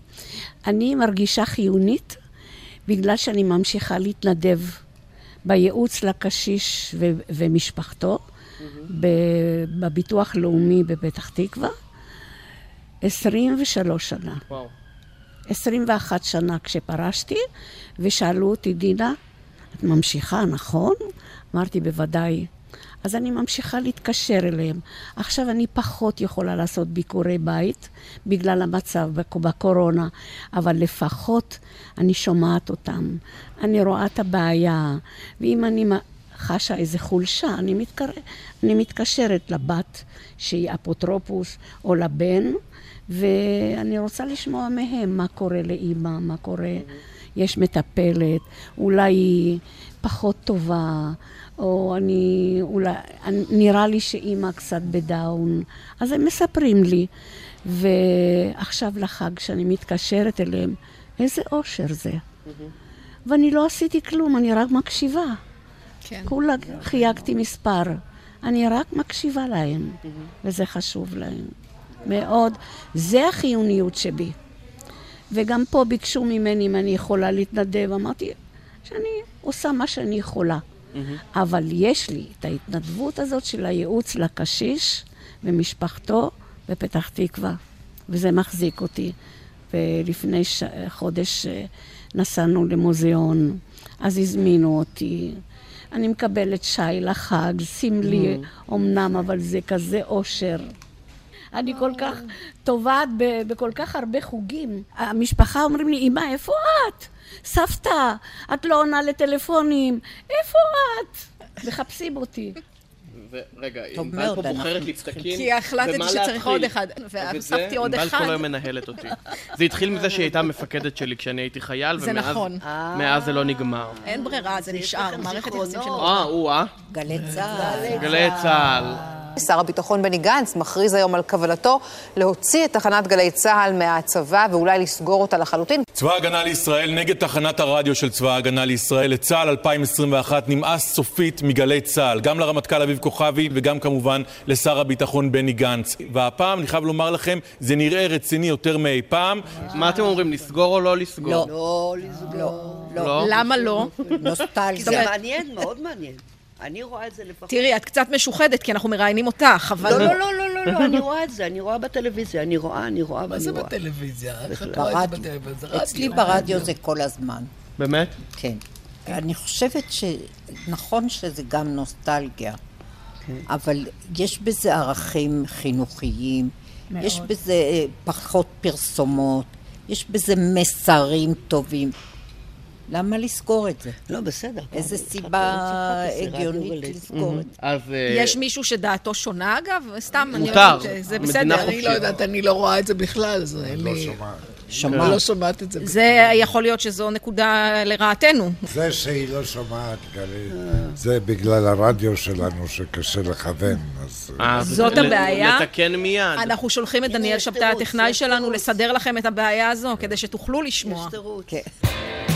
אני מרגישה חיונית בגלל שאני ממשיכה להתנדב בייעוץ לקשיש ו- ומשפחתו, ב- בביטוח לאומי בפתח תקווה, 23 שנה. וואו. 21 שנה כשפרשתי, ושאלו אותי, דינה, את ממשיכה, נכון? אמרתי, בוודאי. אז אני ממשיכה להתקשר אליהם. עכשיו אני פחות יכולה לעשות ביקורי בית בגלל המצב בק- בקורונה, אבל לפחות אני שומעת אותם, אני רואה את הבעיה, ואם אני חשה איזה חולשה, אני, מתקר... אני מתקשרת לבת שהיא אפוטרופוס או לבן, ואני רוצה לשמוע מהם מה קורה לאימא, מה קורה. יש מטפלת, אולי היא פחות טובה, או אני, אולי, אני- נראה לי שאימא קצת בדאון. אז הם מספרים לי. ועכשיו לחג, שאני מתקשרת אליהם, איזה אושר זה. ואני לא עשיתי כלום, אני רק מקשיבה. כן. כולה חייגתי מספר. אני רק מקשיבה להם, וזה חשוב להם. מאוד. זה החיוניות שבי. וגם פה ביקשו ממני אם אני יכולה להתנדב. אמרתי שאני עושה מה שאני יכולה. אבל יש לי את ההתנדבות הזאת של הייעוץ לקשיש ומשפחתו בפתח תקווה, וזה מחזיק אותי. ולפני ש... חודש אה, נסענו למוזיאון, אז הזמינו אותי. אני מקבלת שי לחג, סמלי אמנם, אבל זה כזה אושר. אני כל כך טובעת בכל כך הרבה חוגים. המשפחה אומרים לי, אמא, איפה את? סבתא, את לא עונה לטלפונים, איפה את? מחפשים אותי. ורגע, טוב ענבל מאוד, פה בוחרת. לפתקים, כי החלטתי שצריך. עוד אחד, והוספתי עוד ענבל אחד. כל היום מנהלת אותי. זה התחיל מזה שהיא הייתה מפקדת שלי כשאני הייתי חייל, זה ומאז נכון. מאז זה לא נגמר. אין ברירה, זה נשאר, מערכת יחסים של... אה, או-אה. גלי צה"ל. גלי צה"ל. שר הביטחון בני גנץ מכריז היום על כוונתו להוציא את תחנת גלי צה"ל מהצבא ואולי לסגור אותה לחלוטין. צבא ההגנה לישראל נגד תחנת הרדיו של צבא ההגנה לישראל. לצה"ל 2021 נמאס סופית מגלי צה"ל, גם לרמטכ"ל אביב כוכבי וגם כמובן לשר הביטחון בני גנץ. והפעם, אני חייב לומר לכם, זה נראה רציני יותר מאי פעם. מה אתם אומרים, לסגור או לא לסגור? לא. לא לסגור. לא? למה לא? נוסטלגיה. זה מעניין, מאוד מעניין. אני רואה את זה לפחות. תראי, את קצת משוחדת, כי אנחנו מראיינים אותך, אבל... לא, לא, לא, לא, לא, לא, אני רואה את זה, אני רואה בטלוויזיה, אני רואה, אני רואה ואני רואה. מה זה בטלוויזיה? איך את ברדיו. רואה את זה בטלוויזיה? זה רדיו. אצלי ברדיו זה כל הזמן. באמת? כן. אני חושבת שנכון שזה גם נוסטלגיה, אבל יש בזה ערכים חינוכיים. יש בזה אה, פחות פרסומות, יש בזה מסרים טובים. למה לסגור את זה? לא, בסדר. איזה סיבה הגיונית. לסגור את זה? אה, יש מישהו שדעתו שונה, אגב? סתם, אני מותר. אומרת, זה מדינה בסדר. אני לא יודעת, אני לא רואה את זה בכלל, זה אין לי... שומעת. אני לא שומעת את זה. זה יכול להיות שזו נקודה לרעתנו. זה שהיא לא שומעת, גלית, זה בגלל הרדיו שלנו שקשה לכוון, אז... אה, זאת הבעיה. לתקן מיד. אנחנו שולחים את דניאל שבתאי, הטכנאי שלנו, לסדר לכם את הבעיה הזו, כדי שתוכלו לשמוע. כן. רדיו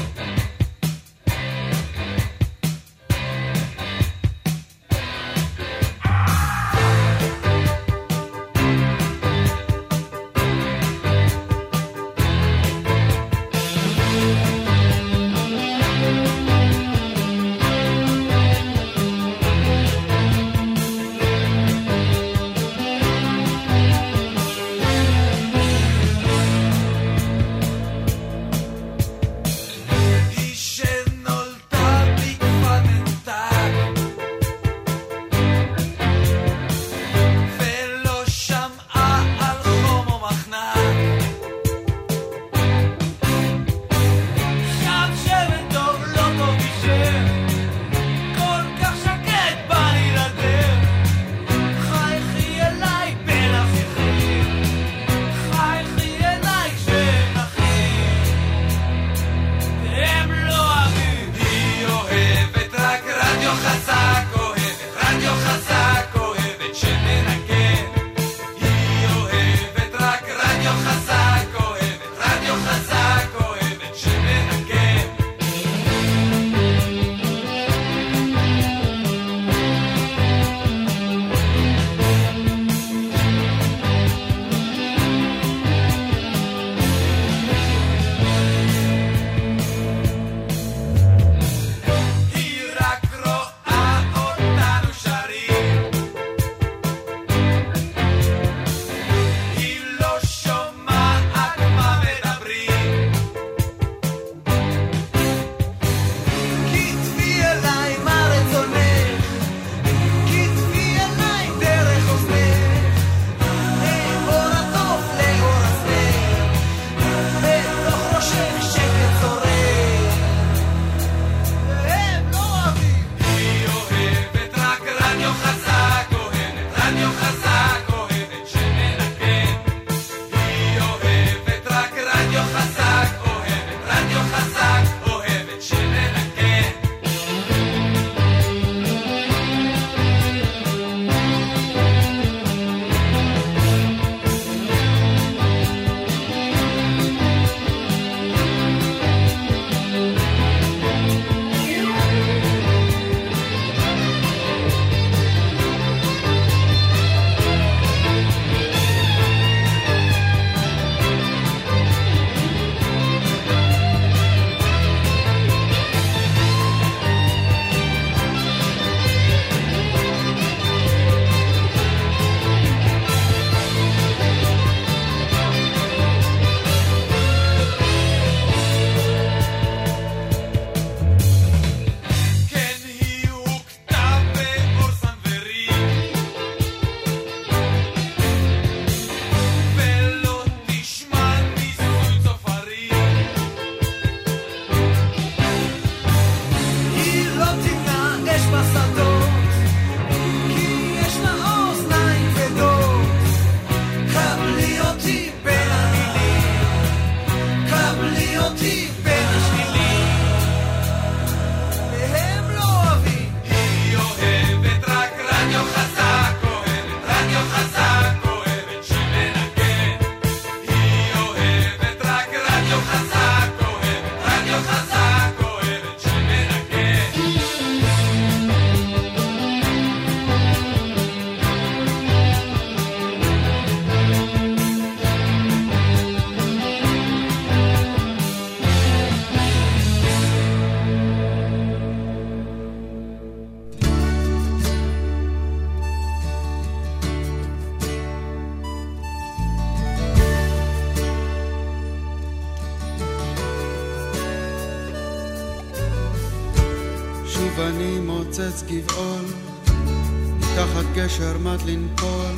מט לנפול,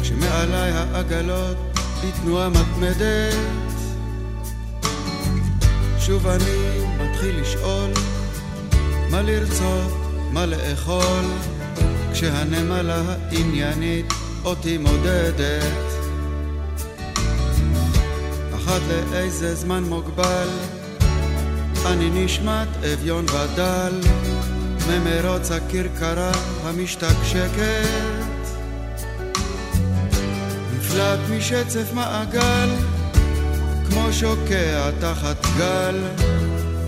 כשמעליי העגלות בתנועה מתמדת. שוב אני מתחיל לשאול, מה לרצות, מה לאכול, כשהנמלה העניינית אותי מודדת. אחת לאיזה זמן מוגבל, אני נשמט אביון ודל, ממרוץ הכרכרה המשתקשקת. נפלט משצף מעגל, כמו שוקע תחת גל,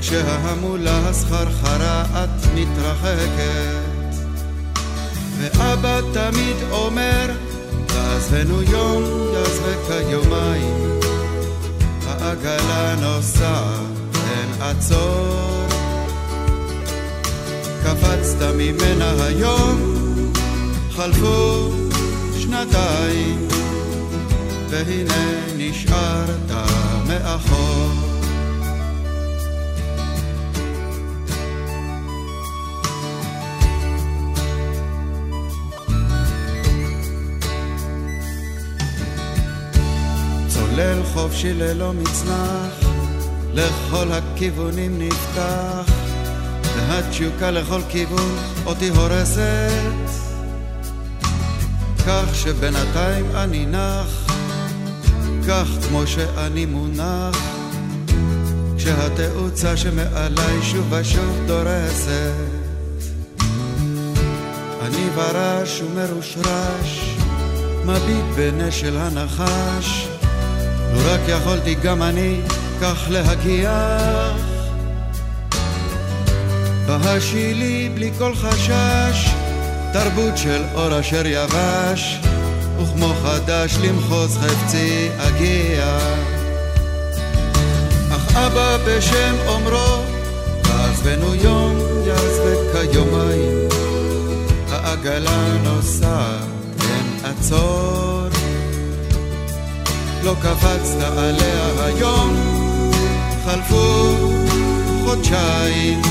כשההמולה הסחרחרה את מתרחקת. ואבא תמיד אומר, תעזבנו יום, יעזבק היומיים, העגלה נוסעת, אין עצור. קפצת ממנה היום, חלפו שנתיים, והנה נשארת מאחור. צולל חופשי ללא מצנח, לכל הכיוונים נפתח, והתשוקה לכל כיוון אותי הורסת, כך שבינתיים אני נח, כך כמו שאני מונח, כשהתאוצה שמעליי שוב ושוב דורסת. אני ברש ומרושרש, מביט בנשל הנחש, לו רק יכולתי גם אני כך להגיח. בהשילי בלי כל חשש, תרבות של אור אשר יבש, וכמו חדש למחוז חפצי אגיע. אך אבא בשם אומרו, תעזבנו יום, יעזבק כיומיים, העגלה נוסעת, אין עצור. לא קפצת עליה היום, חלפו חודשיים,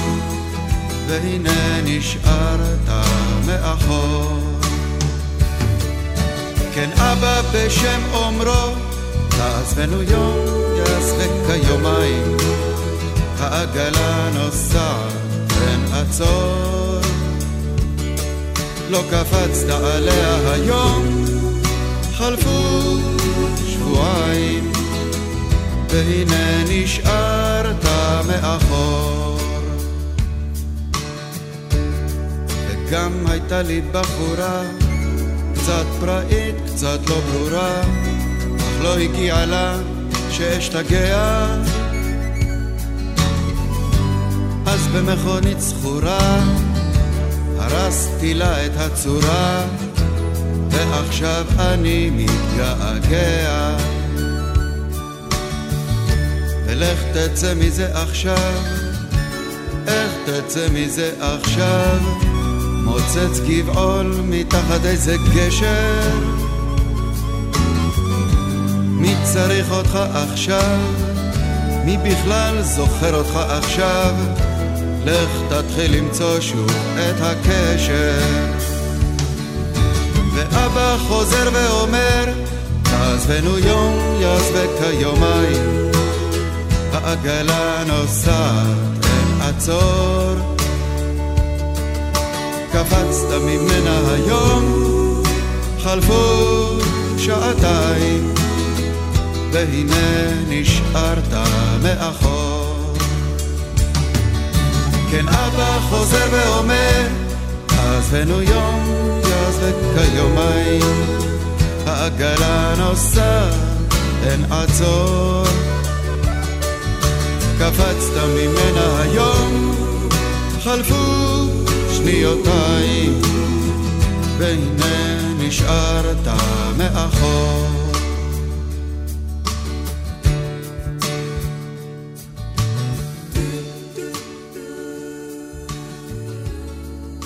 והנה נשארת מאחור. כן אבא בשם אומרו, תעזבנו יום, יעזבק כיומיים, העגלה נוסעת, אין עצור. לא קפצת עליה היום, חלפו שבועיים, והנה נשארת מאחור. וגם הייתה לי בחורה, קצת פראית, קצת לא ברורה, אך לא הגיעה לה שאשתגע. אז במכונית זכורה, הרסתי לה את הצורה, ועכשיו אני מתגעגע. ולך תצא מזה עכשיו, איך תצא מזה עכשיו? מוצץ גבעול מתחת איזה גשר. מי צריך אותך עכשיו? מי בכלל זוכר אותך עכשיו? לך תתחיל למצוא שוב את הקשר. ואבא חוזר ואומר, תעזבנו יום, יעזבק כיומיים. העגלה נוסעת, אין עצור. קפצת ממנה היום, חלפו שעתיים, והנה נשארת מאחור. כן אבא חוזר ואומר, עזבנו יום, יעזבק כיומיים, העגלה נוסעת, אין עצור. קפצת ממנה היום, חלפו שניותיי, והנה נשארת מאחור.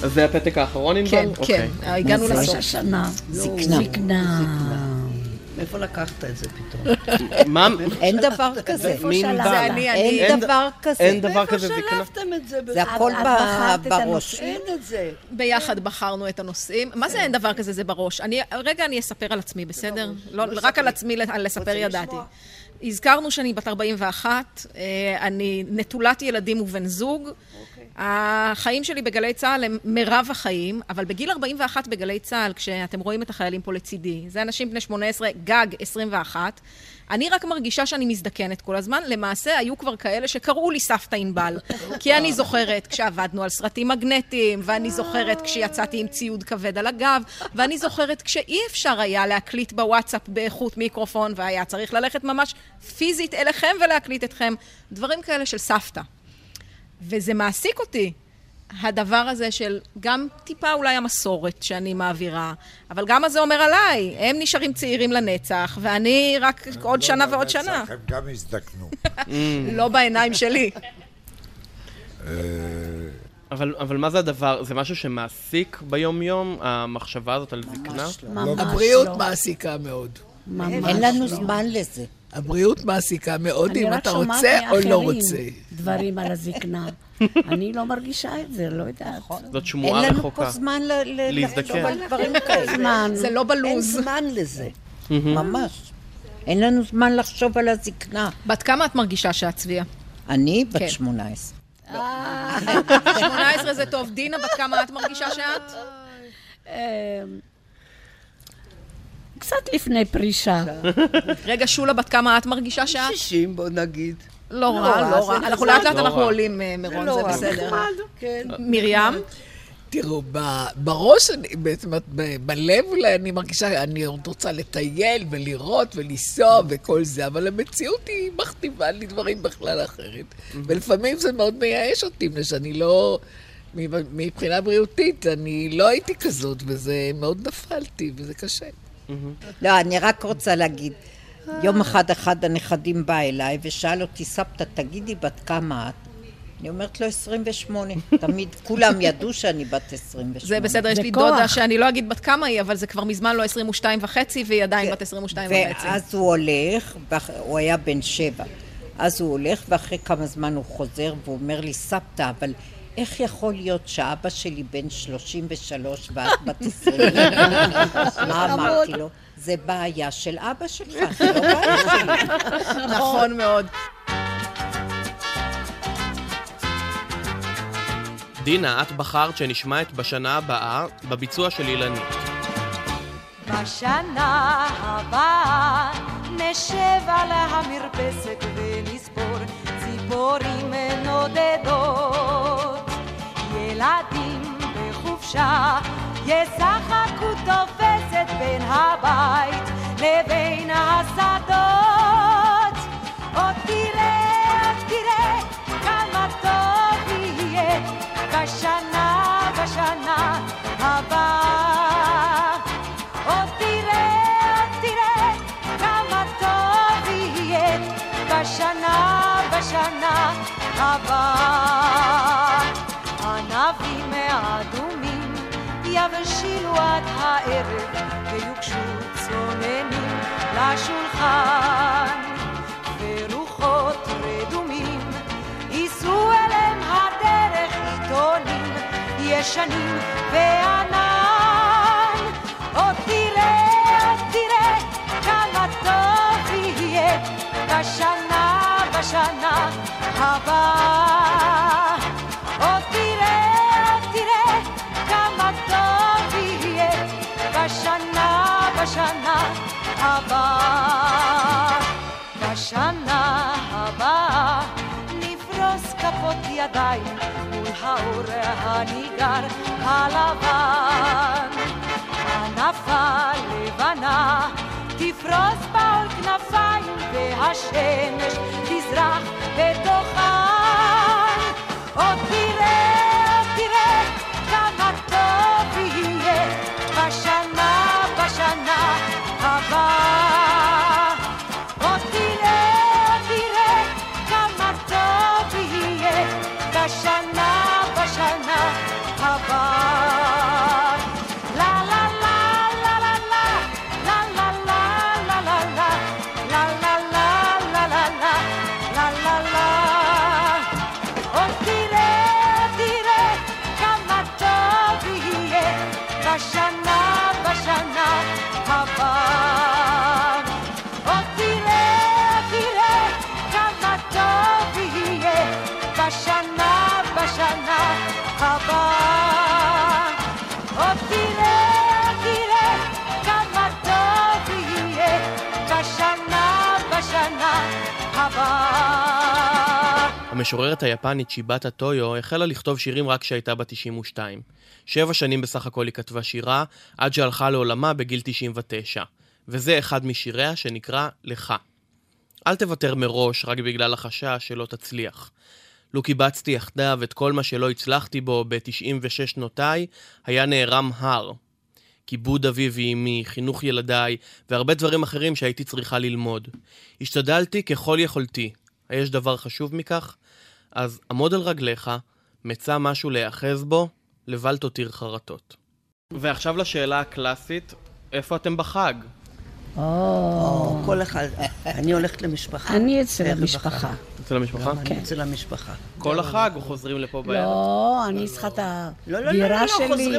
אז זה הפתק האחרון, ענבל? כן, אוקיי. כן, הגענו מה זה? לסוף השנה. זקנה. זקנה. מאיפה לקחת את זה פתאום? מה? אין דבר כזה. אין אין דבר כזה. אין דבר כזה מאיפה. שלפתם את זה? זה הכל בראש. אין את זה. ביחד בחרנו את הנושאים. מה זה אין דבר כזה, זה בראש? אני, רגע אני אספר על עצמי, בסדר? לא, רק על עצמי לספר ידעתי. הזכרנו שאני בת 41, אה, אני נטולת ילדים ובן זוג. החיים שלי בגלי צה"ל הם מרב החיים, אבל בגיל 41 בגלי צה"ל, כשאתם רואים את החיילים פה לצידי, זה אנשים בני 18, גג 21, אני רק מרגישה שאני מזדקנת כל הזמן. למעשה, היו כבר כאלה שקראו לי סבתא ענבל. (laughs) כי אני זוכרת כשעבדנו על סרטים מגנטיים, ואני זוכרת כשיצאתי עם ציוד כבד על הגב, ואני זוכרת כשאי אפשר היה להקליט בוואטסאפ באיכות מיקרופון, והיה צריך ללכת ממש פיזית אליכם ולהקליט אתכם. דברים כאלה של סבתא. וזה מעסיק אותי, הדבר הזה של גם טיפה אולי המסורת שאני מעבירה, אבל גם מה זה אומר עליי. הם נשארים צעירים לנצח, ואני רק עוד שנה ועוד שנה. הם גם הזדקנו. (laughs) לא בעיניים שלי. (laughs) אה, אבל, אבל מה זה הדבר? זה משהו שמעסיק ביום-יום, המחשבה הזאת על זקנה? ממש הבריאות לא. מעסיקה מאוד. ממש אין לנו לא. זמן לזה. הבריאות מעסיקה מאוד, אני אם רק אתה שומעת רוצה או לא מאחרים רוצה. דברים על הזקנה. (laughs) אני לא מרגישה את זה, לא יודעת. זאת אין שמועה לנו רחוקה. פה זמן ל- ל- להזדקן. לחשוב על דברים כאלה. זמן. זה לא אין בלוז. זמן לזה. ממש. אין לנו זמן לחשוב על הזקנה. בת כמה את מרגישה שאת, צביה? אני בת כן. 18. 18 זה טוב. דינה, בת כמה את מרגישה שאת? קצת לפני פרישה. רגע, שולה, בת כמה את מרגישה שאת? 60 בוא נגיד. לא רע, לא רע. זה אנחנו. לאט לאט לא אנחנו. עולים, אה, מירון, לא זה בסדר. נחמד, כן. מרים? תראו, בראש, אני, בעצם, בלב אולי אני מרגישה, אני עוד רוצה לטייל ולראות ולנסוע וכל זה, אבל המציאות היא מכתיבה לי דברים בכלל אחרת. ולפעמים זה מאוד מייאש אותי, מפני שאני לא... מבחינה בריאותית, אני לא הייתי כזאת, וזה מאוד נפלתי, וזה קשה. לא, אני רק רוצה להגיד, יום אחד אחד הנכדים בא אליי ושאל אותי, סבתא, תגידי בת כמה את? אני אומרת לו 28. (laughs) תמיד, כולם ידעו שאני בת 28. זה בסדר, יש לי. דודה שאני לא אגיד בת כמה היא, אבל זה כבר מזמן לא 22 וחצי, והיא עדיין בת 22 וחצי. ואז הוא הולך, הוא היה בן שבע. אז הוא הולך, ואחרי כמה זמן הוא חוזר, והוא אומר לי, סבתא, אבל איך יכול להיות שאבא שלי בן 33 ואת בת 20? (laughs) מה אמרתי לו? זה בעיה של אבא שלך, זה לא בעיה שלי. (laughs) נכון מאוד. דינה, את בחרת שנשמע את בשנה הבאה בביצוע של אילנית. בשנה הבאה נשב על המרפסת ונספור ציפורים נודדות. ילדים בחופשה ישחקו תופסת בין הבית לבין השדות. עוד תראה, עוד תראה כמה טוב יהיה בשנה, בשנה הבאה. עוד תראה, עוד תראה כמה טוב יהיה בשנה, בשנה הבאה. ענבים האדומים יבשילו עד הערב ויוגשו צוננים לשולחן. ורוחות רדומים ייסעו אליהם הדרך עיתונים ישנים וענן. עוד תראה, עוד תראה כמה טוב יהיה בשנה, בשנה הבאה. בשנה, הבאה. בשנה הבאה נפרוס כפות ידיים מול האור הניגר הלבן. ענפה לבנה תפ... יפרוס בעול כנפיים והשמש תזרח בתוכן. עוד תראה Havana, Havana. המשוררת היפנית שיבאטה טויו החלה לכתוב שירים רק כשהייתה בת 92. שבע שנים בסך הכל היא כתבה שירה, עד שהלכה לעולמה בגיל 99. וזה אחד משיריה שנקרא "לך". אל תוותר מראש רק בגלל החשש שלא תצליח. לו קיבצתי יחדיו את כל מה שלא הצלחתי בו ב-96 שנותיי, היה נערם הר. כיבוד אבי ואמי, חינוך ילדיי, והרבה דברים אחרים שהייתי צריכה ללמוד. השתדלתי ככל יכולתי. היש דבר חשוב מכך? אז עמוד על רגליך, מצא משהו להיאחז בו, לבל תותיר חרטות. ועכשיו לשאלה הקלאסית, איפה אתם בחג? או, כל אחד. אני הולכת למשפחה. אני אצל המשפחה. אצל המשפחה? גם אני אצל המשפחה. כל החג חוזרים לפה בערב? לא, אני צריכה את לא, לא, לא, הדירה לא, שלי,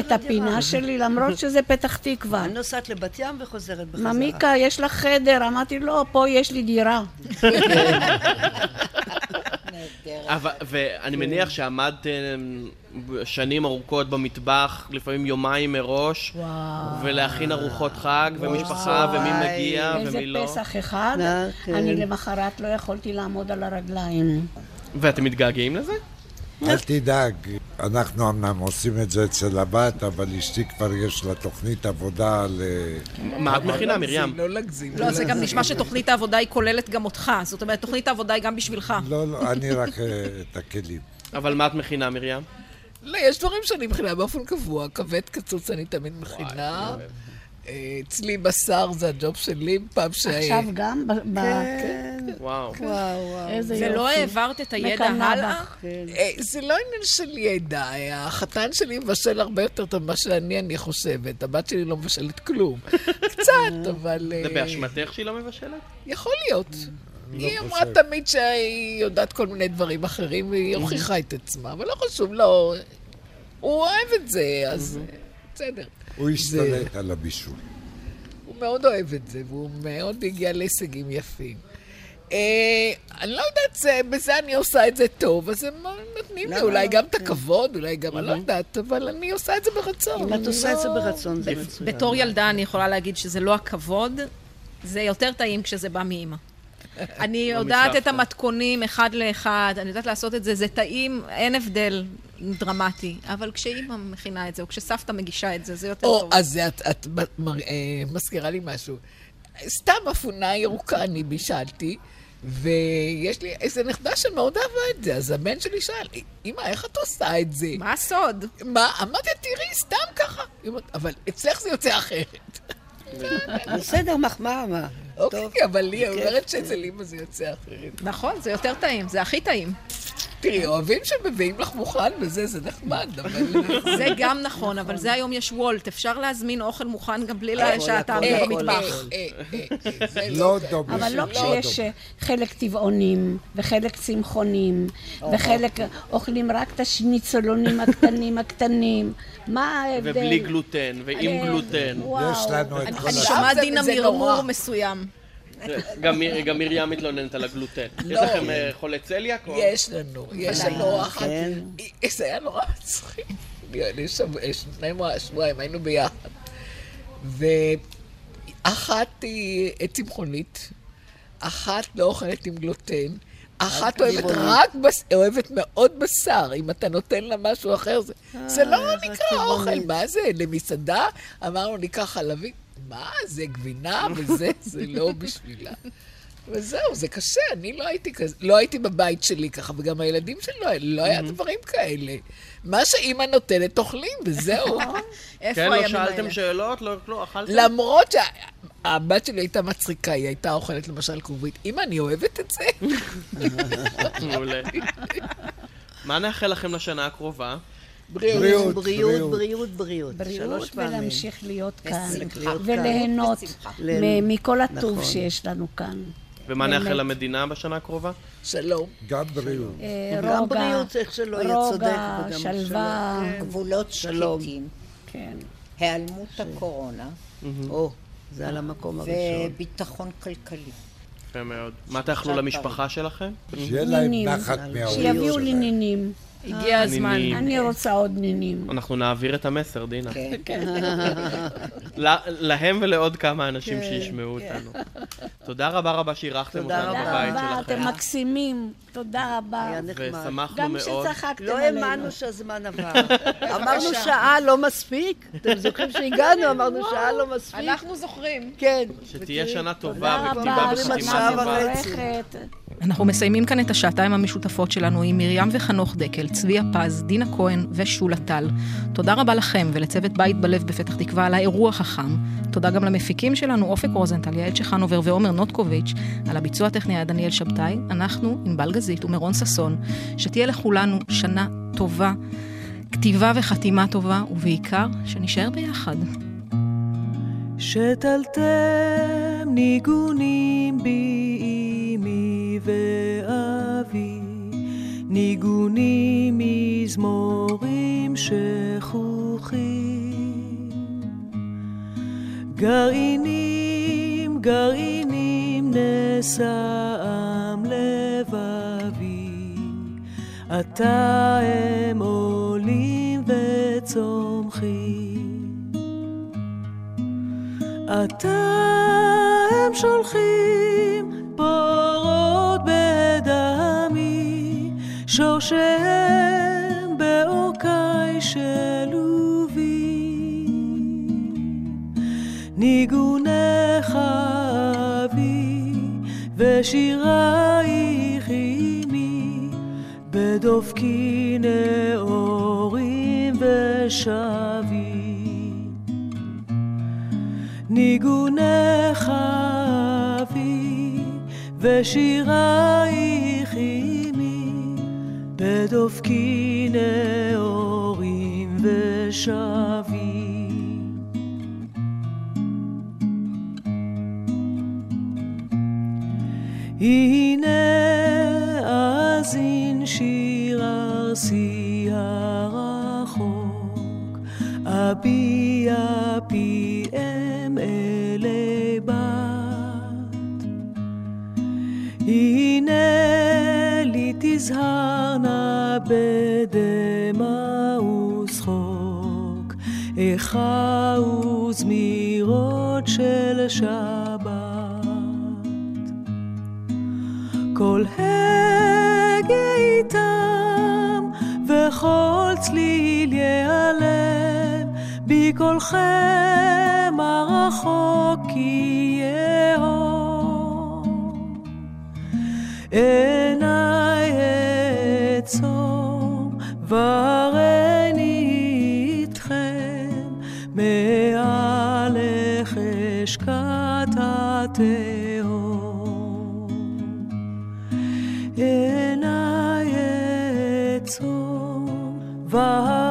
את. הפינה שלי, למרות שזה פתח תקווה. אני נוסעת לבת ים וחוזרת בחזרה. ממיקה, יש לך חדר? אמרתי, לא, פה יש לי דירה. (laughs) ואני מניח שעמדתם שנים ארוכות במטבח, לפעמים יומיים מראש, ולהכין ארוחות חג, ומשפחה, ומי מגיע איזה ומי לא. פסח אחד, כן. אני למחרת לא יכולתי לעמוד על הרגליים. ואתם מתגעגעים לזה? אל (laughs) תדאג, אנחנו אמנם עושים את זה אצל הבת, אבל אשתי כבר יש לה תוכנית עבודה ל... מה את מכינה, מרים? לא להגזים. לא, זה גם נשמע שתוכנית העבודה היא כוללת גם אותך. זאת אומרת, תוכנית העבודה היא גם בשבילך. לא, לא, (laughs) אני רק אה, את הכלים. אבל מה את מכינה, מרים? לא, יש דברים שאני מכינה באופן קבוע. כבד קצוץ אני תמיד מכינה. אה, אצלי בשר זה הג'וב שלי, פעם ש... עכשיו גם? כן. וואו. וואו, וואו. איזה ולא יופי. העברת את הידע הלאה? בך. אה, זה לא עניין של ידע, אה, החתן שלי מבשל הרבה יותר טוב ממה שאני, אני חושבת. הבת שלי לא מבשלת כלום. (laughs) קצת, אבל... זה אה, באשמתך שהיא לא מבשלת? יכול להיות. היא לא אמרה חושב. תמיד שהיא יודעת כל מיני דברים אחרים, והיא הוכיחה את עצמה, אבל לא חשוב, לא... הוא אוהב את זה, אז בסדר. הוא השתלט על הבישול. הוא מאוד אוהב את זה, והוא מאוד הגיע להישגים יפים. אה, אני לא יודעת, זה- בזה אני עושה את זה טוב, אז הם נותנים לי אולי לא? גם את הכבוד, אולי גם, אני לא יודעת, אבל אני עושה את זה ברצון. אם את אני עושה את זה לא- ברצון, זה מצוין. בתור ילדה אני יכולה להגיד שזה לא הכבוד, זה יותר טעים כשזה בא מאימא. (laughs) אני לא יודעת את. המתכונים אחד לאחד, אני יודעת לעשות את זה, זה טעים, אין הבדל דרמטי. אבל כשאימא מכינה את זה, או כשסבתא מגישה את זה, זה יותר או, טוב. אז את, את אה, מזכירה לי משהו. סתם אפונה ירוקה אני בישלתי, ויש לי איזה נכדה שמאוד אהבה את זה, אז הבן שלי שאל, אמא, איך את עושה את זה? מה הסוד? מה? אמרתי, תראי, סתם ככה. אבל אצלך זה יוצא אחרת. (laughs) בסדר, מחמאה, מה? אוקיי, אבל היא בכיף. אומרת שאצל אמא זה יוצא אחרת. נכון, זה יותר טעים, זה הכי טעים. תראי, אוהבים שמביאים לך מוכן וזה, זה נחמד, אבל... זה גם נכון, אבל זה היום יש וולט, אפשר להזמין אוכל מוכן גם בלי שאתה עומד במטבח. אה, אה, אה, לא דומה. אבל לא כשיש אה, חלק טבעונים, וחלק צמחונים, וחלק אוכלים רק את השניצולונים הקטנים הקטנים. מה ההבדל? ובלי גלוטן, ועם אה, גלוטן. יש לנו את אני כל אני ה... שומעת זה- דינה זה מרמור נורא. מסוים. גם מרים מתלוננת על הגלוטן. יש לא. לכם אה, חולי צליאק? יש לנו, יש. לנו אחת. כן. זה היה נורא מצחיק. לפני שבועיים היינו ביחד. ואחת היא צמחונית, אחת לא אוכלת עם גלוטן, אחת אוהבת. רק, בס- אוהבת מאוד בשר, אם אתה נותן לה משהו אחר, זה, זה לא אה, נקרא. אוכל, מה זה, למסעדה? אמרנו, ניקח חלבית. מה, זה גבינה וזה, זה לא בשבילה. וזהו, זה קשה, אני לא הייתי כזה, לא הייתי בבית שלי ככה, וגם הילדים שלי לא, לא היה דברים כאלה. מה שאימא נותנת, אוכלים, וזהו. (laughs) כן, לא שאלתם שאלות? לא, לא, אכלתם? למרות שהבת שלי הייתה מצחיקה, היא הייתה אוכלת למשל כרובית. אמא, אני אוהבת את זה. (laughs) מעולה. מה נאחל לכם לשנה הקרובה? בריאות, בריאות, בריאות, בריאות, בריאות. ולהמשיך להיות כאן. וליהנות מכל הטוב נכון. שיש לנו כאן. ומה. נאחל למדינה בשנה הקרובה? שלום. גם בריאות. אה, גם בריאות, איך שלא יהיה צודק, רוגע, שלווה. שלום. גבולות שלום. שקטים. כן. היעלמות הקורונה. או, זה על המקום הראשון. וביטחון כלכלי. יפה מאוד. מה תאכלו למשפחה שלכם? שיהיה להם. נחת מההורים שיביאו לי שלהם. נינים. הגיע הזמן. נינים. אני רוצה עוד נינים. אנחנו נעביר את המסר, דינה. (laughs) כן. ל- להם ולעוד כמה אנשים כן, שישמעו כן. אותנו. תודה רבה רבה שאירחתם תודה אותנו תודה בבית רבה, שלכם. אתם מקסימים. תודה רבה. היה נחמד. ושמחנו גם מאוד. שצחקתם לא עלינו. האמנו שהזמן עבר. (laughs) אמרנו שעה לא מספיק. אתם זוכרים שהגענו, אמרנו שעה לא מספיק. אנחנו זוכרים. כן. שתהיה שנה תודה טובה וכתיבה רבה, שנה טובה. אנחנו מסיימים כאן את השעתיים המשותפות שלנו עם מרים וחנוך דקל, צבי הפז, דינה כהן ושולה טל. תודה רבה לכם ולצוות בית בלב בפתח תקווה על האירוע החכם. תודה גם למפיקים שלנו, אופק רוזנטל, יעל צ'חנובר ועומר נוטקוביץ', על הביצוע הטכני היה דניאל שבתאי, אנחנו, ענבל גזית ומרון ששון, שתהיה לכולנו שנה טובה, כתיבה וחתימה טובה, ובעיקר, שנישאר ביחד. שתלתם ניגונים בי ואבי, ניגונים מזמורים שכוחים. גרעינים, גרעינים נשאם לבבי, עתה הם עולים וצומחים. עתה הם שולחים פורות בדמי, שורשיהם בעורקי שלובי. ניגונך אבי ושירייך עמי, בדופקי נאורים ושבי. ניגונך אבי ושירייך עמי, בדופקי נאורים ושבי. הנה אזין שיר ארסי הרחוק, אביע פיהם אלי הנה לי תזהרנה בדמע ושחוק, איכה וזמירות של שבת. כל הגה איתם, וכל צליל ייעלם, בקולכם הרחוק יהום. עיניי אעצום, והריני איתכם, מעלך אשקט התהום. עיניי אעצום, והריני